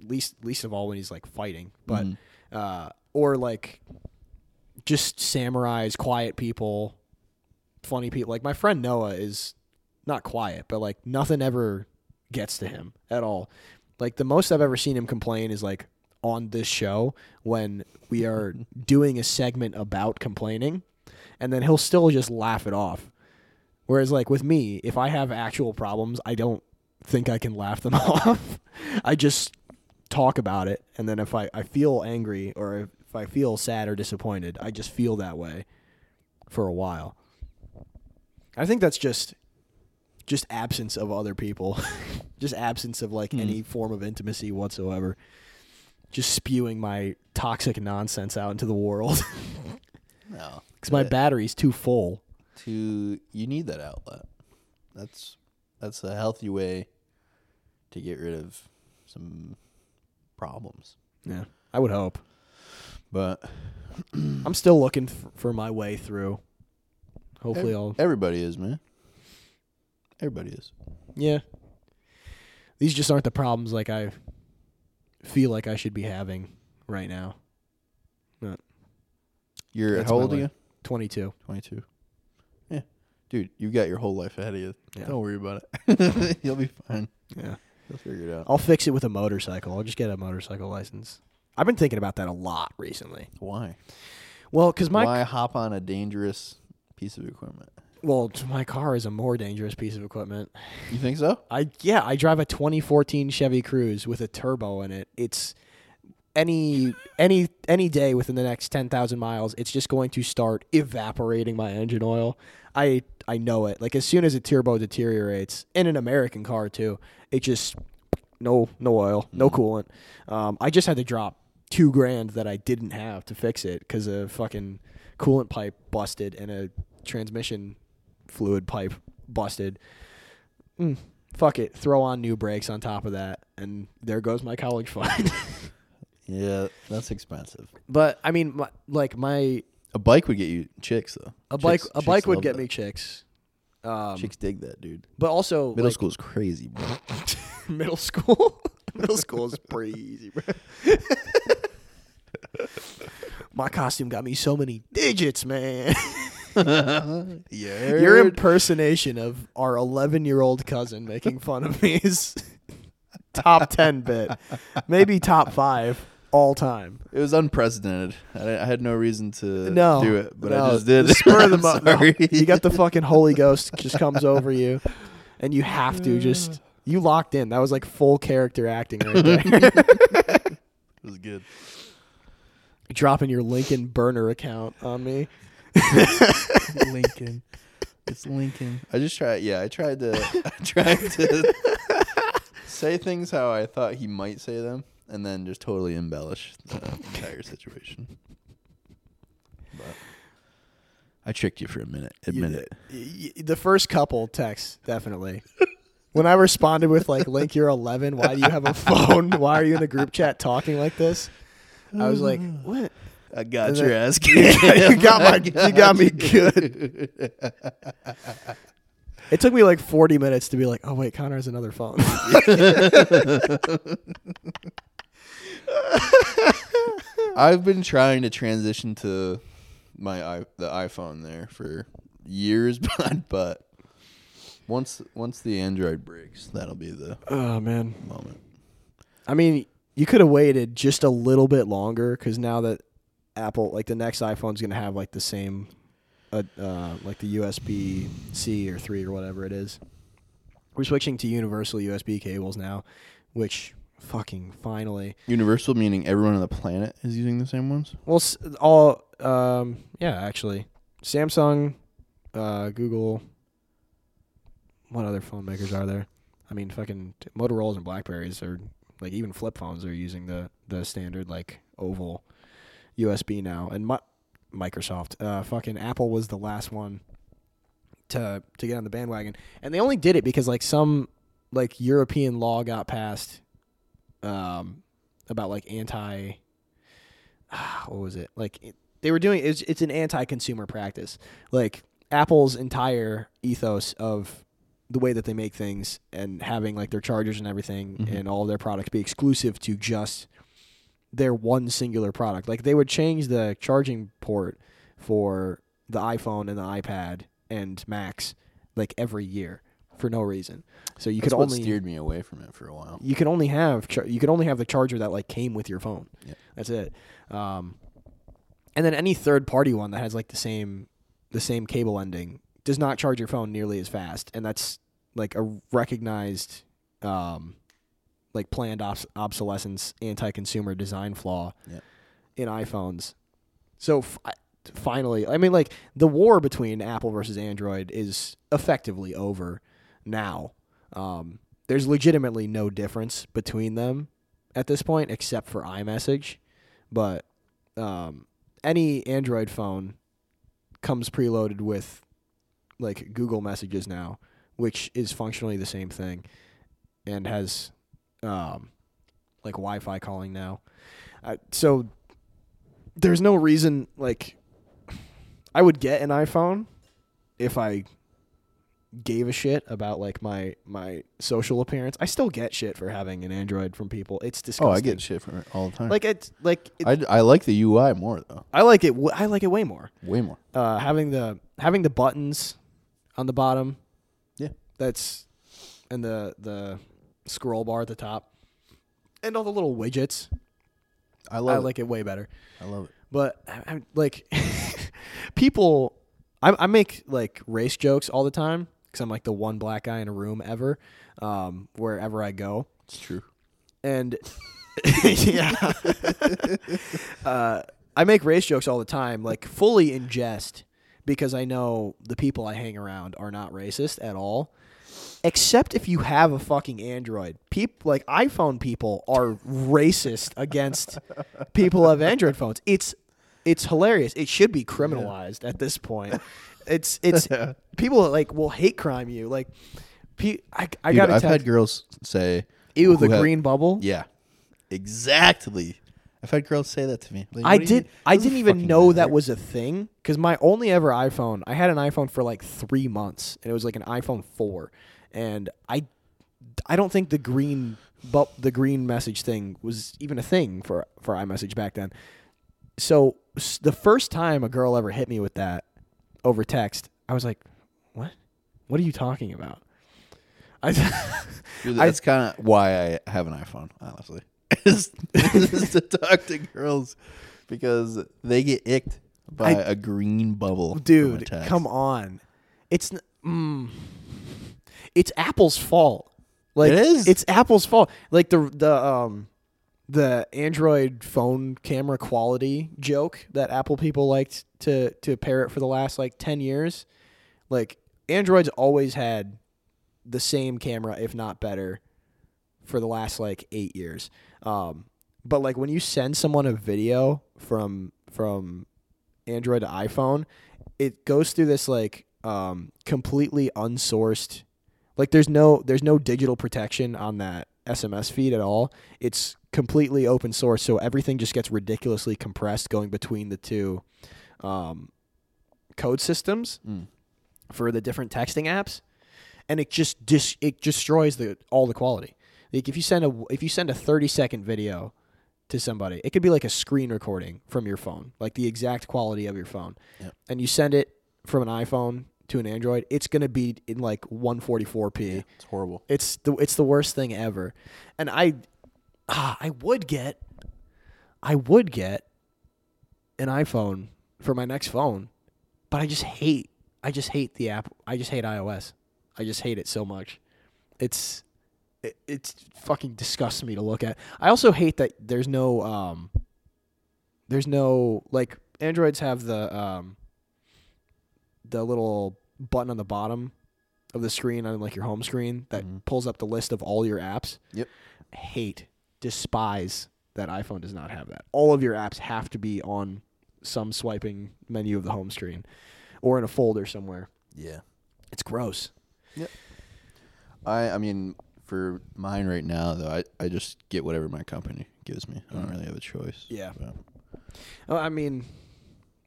least least of all when he's like fighting. But Mhm. uh or like just samurais, quiet people, funny people. Like my friend Noah is not quiet, but like nothing ever gets to him at all. Like the most I've ever seen him complain is like on this show when we are [LAUGHS] doing a segment about complaining and then he'll still just laugh it off. Whereas like with me, if I have actual problems, I don't think I can laugh them [LAUGHS] off. I just talk about it and then if I, I feel angry or if, I feel sad or disappointed, I just feel that way for a while. I think that's just just absence of other people. [LAUGHS] just absence of like hmm. any form of intimacy whatsoever. Just spewing my toxic nonsense out into the world [LAUGHS] No, cuz my battery's too full. to you need that outlet. That's that's a healthy way to get rid of some problems. Yeah. I would hope. But [CLEARS THROAT] I'm still looking f- for my way through. Hopefully ev- I'll everybody is, man. Everybody is. Yeah. These just aren't the problems like I feel like I should be having right now. Not You're That's how my old are life. you? 22. Twenty two. Yeah, dude, you've got your whole life ahead of you. Yeah. Don't worry about it. [LAUGHS] You'll be fine. Yeah. You'll figure it out. I'll fix it with a motorcycle. I'll just get a motorcycle license. I've been thinking about that a lot recently. Why? Well, because my Why hop on a dangerous piece of equipment? well, my car is a more dangerous piece of equipment. You think so? I yeah, I drive a 2014 Chevy Cruze with a turbo in it. It's any any any day within the next 10,000 miles, it's just going to start evaporating my engine oil. I I know it. Like as soon as a turbo deteriorates in an American car too, it just no no oil, no coolant. Um, I just had to drop two grand that I didn't have to fix it because a fucking coolant pipe busted and a transmission fluid pipe busted. Mm, fuck it, throw on new brakes on top of that, and there goes my college fund. [LAUGHS] Yeah, that's expensive. but I mean, my, like my A bike would get you chicks though. a bike Chicks- a chicks but would love get that. me chicks. Um, chicks dig that, dude. but also Middle like, [LAUGHS] [LAUGHS] school is crazy, bro. middle school. middle school is [LAUGHS] pretty easy, bro. My costume got me so many digits, man. yeah. Your impersonation of our 11 year old cousin making fun of me is top 10 bit, maybe top five all time. It was unprecedented. I, I had no reason to No, do it, but no, I just did. spur of the [LAUGHS] I'm moment. no, you got the fucking Holy [LAUGHS] Ghost just comes over you, and you have to just [SIGHS] you locked in. That was like full character acting right [LAUGHS] there. It was good. Dropping your Lincoln burner account on me. Lincoln. It's Lincoln. I just tried. Yeah, I tried to. I tried to say things how I thought he might say them, and then just totally embellish the entire situation. But I tricked you for a minute. Admit You- it. y- y- the first couple texts definitely. when I responded with like, "Link, you're 11. Why do you have a phone? Why are you in the group chat talking like this?" I was like, "What? I got And your then- ass. [LAUGHS] you got my, you got me good." It took me like 40 minutes to be like, "Oh wait, Conor has another phone." [LAUGHS] [LAUGHS] I've been trying to transition to my i the iPhone there for years, [LAUGHS] but but once once the Android breaks, that'll be the oh man. moment. I mean, you could have waited just a little bit longer because now that Apple, like the next iPhone's gonna have like the same, uh, uh, like the USB C or three or whatever it is. We're switching to universal USB cables now, which fucking finally. Universal meaning everyone on the planet is using the same ones. Well, s- all um, yeah, actually, Samsung, uh, Google. What other phone makers are there? I mean, fucking t- Motorola's and Blackberries are like even flip phones are using the the standard like oval USB now, and Mi- Microsoft, uh, fucking Apple was the last one to to get on the bandwagon, and they only did it because like some like European law got passed, um, about like anti what was it? Like it, they were doing it's, it's an anti-consumer practice. Like apple's entire ethos of the way that they make things and having like their chargers and everything Mhm. and all their products be exclusive to just their one singular product. Like they would change the charging port for the iphone and the ipad and macs like every year for no reason so you That's could what only steered me away from it for a while. you can only have char- you can only have the charger that like came with your phone. Yep. That's it. Um, and then any third party one that has like the same the same cable ending does not charge your phone nearly as fast, and that's like a recognized um, like planned obs- obsolescence anti-consumer design flaw in iPhones. So f- finally, I mean, like the war between Apple versus Android is effectively over now. Um, there's legitimately no difference between them at this point, except for iMessage. But um, any Android phone comes preloaded with like Google Messages now, which is functionally the same thing, and has um, like Wi-Fi calling now. Uh, so there's no reason like I would get an iPhone if I gave a shit about like my my social appearance. I still get shit for having an Android from people. It's disgusting. Oh. I get shit from it all the time. like it's like it, I, I like the UI more though, I like it. I like it way more. way more. Uh, having the having the buttons on the bottom. Yeah. that's and the the scroll bar at the top, and all the little widgets. I love I it. like it way better. I love it. But I, I'm like [LAUGHS] people, I, I make like race jokes all the time because I'm like the one black guy in a room ever, um, wherever I go, It's true. and [LAUGHS] yeah, [LAUGHS] uh, I make race jokes all the time, like fully in jest, because I know the people I hang around are not racist at all. Except if you have a fucking Android, peop like iPhone people are racist against people who have Android phones. It's it's hilarious. It should be criminalized at this point. It's it's [LAUGHS] people like will hate crime you like. Pe- I I Dude, got I've had girls say, ew the have- green bubble. "Yeah, exactly." I've had girls say that to me. Like, I what do you did. I didn't even know that was a thing because my only ever iPhone. I had an iPhone for like three months, and it was like an iPhone four, and I, I don't think the green, but the green message thing was even a thing for for iMessage back then. So the first time a girl ever hit me with that over text, I was like, "What? What are you talking about?" I [LAUGHS] that's kind of why I have an iPhone, honestly. [LAUGHS] is, is to talk to girls because they get icked by I- a green bubble. dude come on it's mm, it's apple's fault like It is? it's apple's fault like the the um the android phone camera quality joke that apple people liked to to parrot for the last like 10 years like android's always had the same camera if not better for the last like 8 years. Um but like when you send someone a video from from Android to iPhone, it goes through this like um, completely unsourced, like there's no there's no digital protection on that SMS feed at all. It's completely open source, so everything just gets ridiculously compressed going between the two um, code systems Mm. for the different texting apps, and it just dis- it destroys the all the quality. Like if you send a if you send a 30 second video to somebody, it could be like a screen recording from your phone, like the exact quality of your phone, Yep. and you send it from an iPhone to an Android, it's gonna be in like 144p. It's horrible. It's the it's the worst thing ever, and I ah, I would get I would get an iPhone for my next phone, but I just hate I just hate the app. I just hate iOS. I just hate it so much. It's it, it's fucking disgusts me to look at. I also hate that there's no um there's no like Androids have the um the little button on the bottom of the screen on like your home screen that Mhm. pulls up the list of all your apps. Yep. Hate, despise that iPhone does not have that. All of your apps have to be on some swiping menu of the home screen or in a folder somewhere. Yeah. It's gross. I I mean, for mine right now though, I, I just get whatever my company gives me. I don't Mm. really have a choice. Yeah. But- Oh, I mean,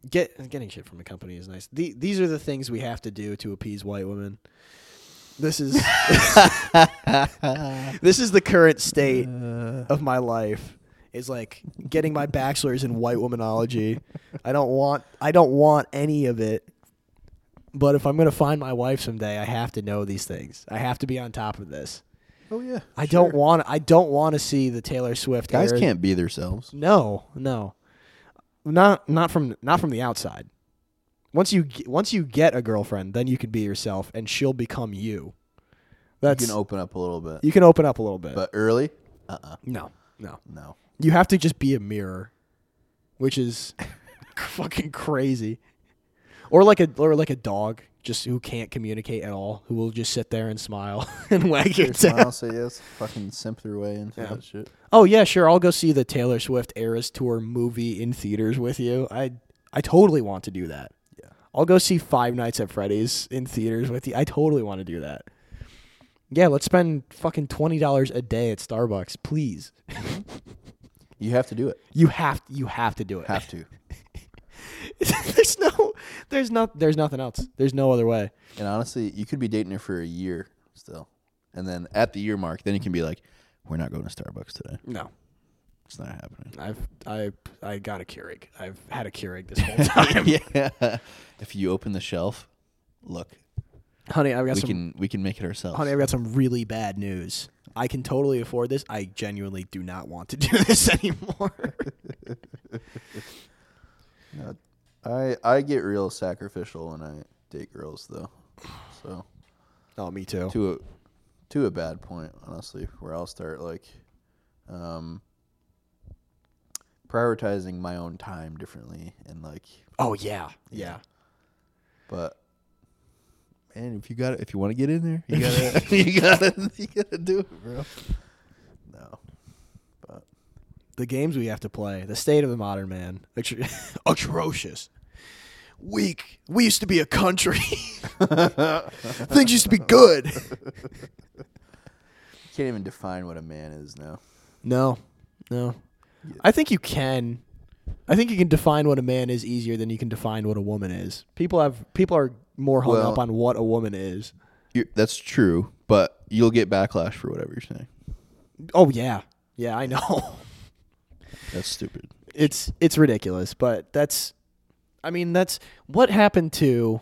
get getting shit from a company is nice. The, these are the things we have to do to appease white women. This is [LAUGHS] this is the current state uh. of my life. Is like getting my bachelor's in white womanology. I don't want I don't want any of it. But if I'm gonna find my wife someday, I have to know these things. I have to be on top of this. oh yeah. I don't want I don't want to see the Taylor Swift. Guys era- can't be themselves. no, no, not not from not from the outside. Once you once you get a girlfriend, then you can be yourself, and she'll become you. That's you can open up a little bit, you can open up a little bit. but early, uh, uh no, no, no. you have to just be a mirror, which is [LAUGHS] fucking crazy. Or like a or like a dog, just who can't communicate at all, who will just sit there and smile [LAUGHS] and wag your tail. Smile, say yes. Fucking simp their way into Yeah. that shit. Oh yeah, sure. I'll go see the Taylor Swift Eras Tour movie in theaters with you. I I totally want to do that. Yeah. I'll go see Five Nights at Freddy's in theaters with you. I totally want to do that. Yeah, let's spend fucking twenty dollars a day at Starbucks, please. You have to do it. You have you have to do it. Have to. [LAUGHS] [LAUGHS] there's no there's not there's nothing else. There's no other way. And honestly, you could be dating her for a year still, and then at the year mark, then you can be like, "We're not going to Starbucks today. No. It's not happening." I've I I got a Keurig. I've had a Keurig this [LAUGHS] whole time. [LAUGHS] yeah. If you open the shelf, look, Honey, I've got we some can we can make it ourselves. honey, I've got some really bad news. I can totally afford this. I genuinely do not want to do this anymore. No, I I get real sacrificial when I date girls though. So oh, me too. to a to a bad point, honestly, where I'll start like um prioritizing my own time differently and like Oh yeah, yeah. but man, if you got if you want to get in there, you gotta [LAUGHS] [LAUGHS] you gotta you gotta do it, bro. The games we have to play, the state of the modern man, atro- [LAUGHS] atrocious. Weak. We used to be a country. [LAUGHS] Things used to be good. you can't even define what a man is now. No, no. I think you can. I think you can define what a man is easier than you can define what a woman is. People have people are more hung Well- up on what a woman is. That's true, but you'll get backlash for whatever you're saying. Oh yeah, yeah, I know. [LAUGHS] That's stupid. it's it's ridiculous, but that's. I mean, that's what happened to.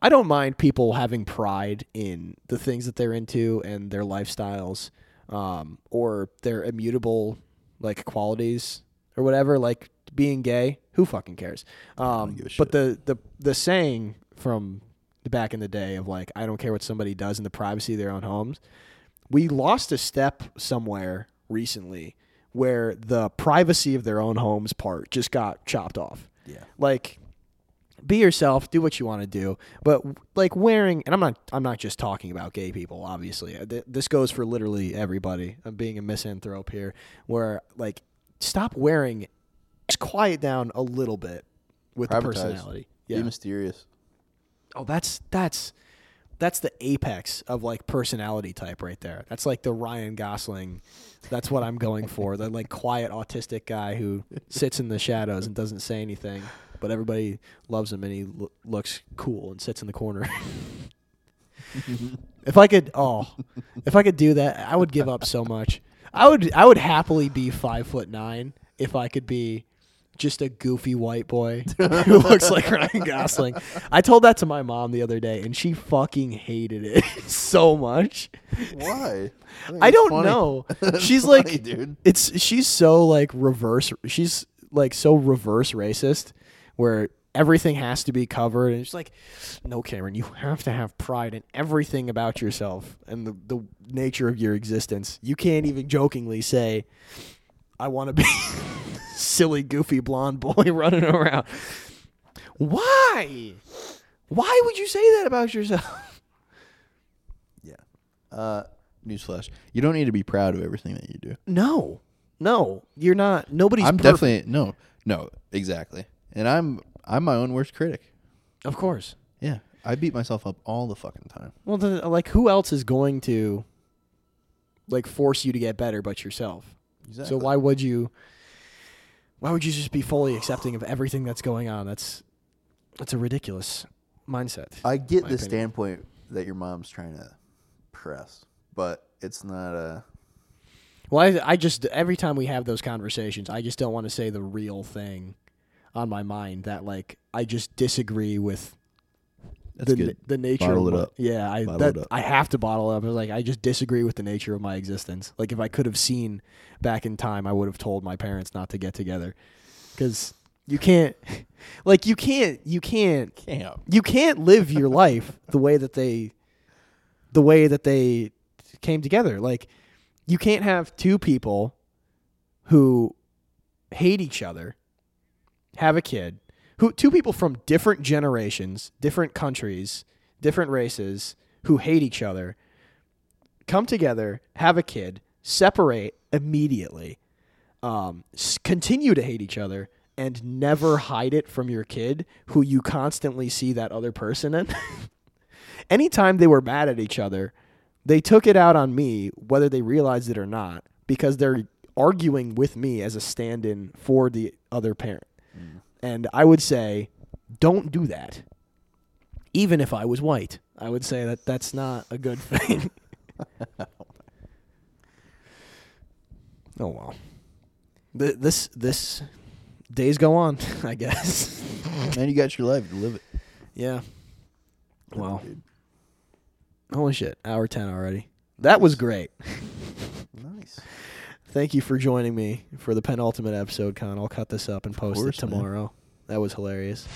I don't mind people having pride in the things that they're into and their lifestyles, um, or their immutable like qualities or whatever. Like being gay, who fucking cares? Um, but the the the saying from the back in the day of like, I don't care what somebody does in the privacy of their own homes. We lost a step somewhere recently where the privacy of their own homes part just got chopped off. Yeah. Like be yourself, do what you want to do, but like wearing and I'm not I'm not just talking about gay people, obviously. Uh, This goes for literally everybody. I'm being a misanthrope here where like stop wearing just quiet down a little bit with the personality. Be mysterious. Oh, that's that's that's the apex of like personality type right there. That's like the Ryan Gosling. That's what I'm going for. The like quiet autistic guy who sits in the shadows and doesn't say anything, but everybody loves him and he lo- looks cool and sits in the corner. [LAUGHS] if I could, oh, if I could do that, I would give up so much. I would, I would happily be five foot nine if I could be just a goofy white boy [LAUGHS] who looks like Ryan Gosling. I told that to my mom the other day, and she fucking hated it [LAUGHS] so much. Why? [LAUGHS] think I don't funny. know. She's funny, like, dude. It's she's so like reverse. She's like so reverse racist, where everything has to be covered, and she's like, "No, Cameron, you have to have pride in everything about yourself and the the nature of your existence. You can't even jokingly say." I want to be silly, goofy blonde boy [LAUGHS] running around. Why? Why would you say that about yourself? [LAUGHS] Yeah. Uh, newsflash: You don't need to be proud of everything that you do. No, no, you're not. Nobody's. I'm perfect. definitely no, no, exactly. And I'm I'm my own worst critic. of course. Yeah, I beat myself up all the fucking time. Well, then, like, who else is going to like force you to get better but yourself? Exactly. So why would you? Why would you just be fully accepting of everything that's going on? That's that's a ridiculous mindset. I get the opinion. standpoint that your mom's trying to press, but it's not a. Well, I, I just every time we have those conversations, I just don't want to say the real thing on my mind that like I just disagree with That's the good. the nature. Bottle of it my- up. Yeah, I Bottle that it up. I have to bottle it up. I was like I just disagree with the nature of my existence. Like if I could have seen back in time, I would have told my parents not to get together because you can't, [LAUGHS] like you can't, you can't Camp. you can't live your life [LAUGHS] the way that they the way that they came together like you can't have two people who hate each other have a kid who two people from different generations different countries different races who hate each other come together have a kid separate immediately um, continue to hate each other and never hide it from your kid who you constantly see that other person in. [LAUGHS] Anytime they were mad at each other, they took it out on me, whether they realized it or not, because they're arguing with me as a stand in for the other parent. And I would say, don't do that. Even if I was white, I would say that that's not a good [LAUGHS] thing. oh well. Th- this this days go on, [LAUGHS] I guess. and you got your life to live it. yeah. Wow. Holy shit. Hour 10 already. That was great. [LAUGHS] Thank you for joining me for the penultimate episode, Con. I'll cut this up and post course, it man. tomorrow. That was hilarious.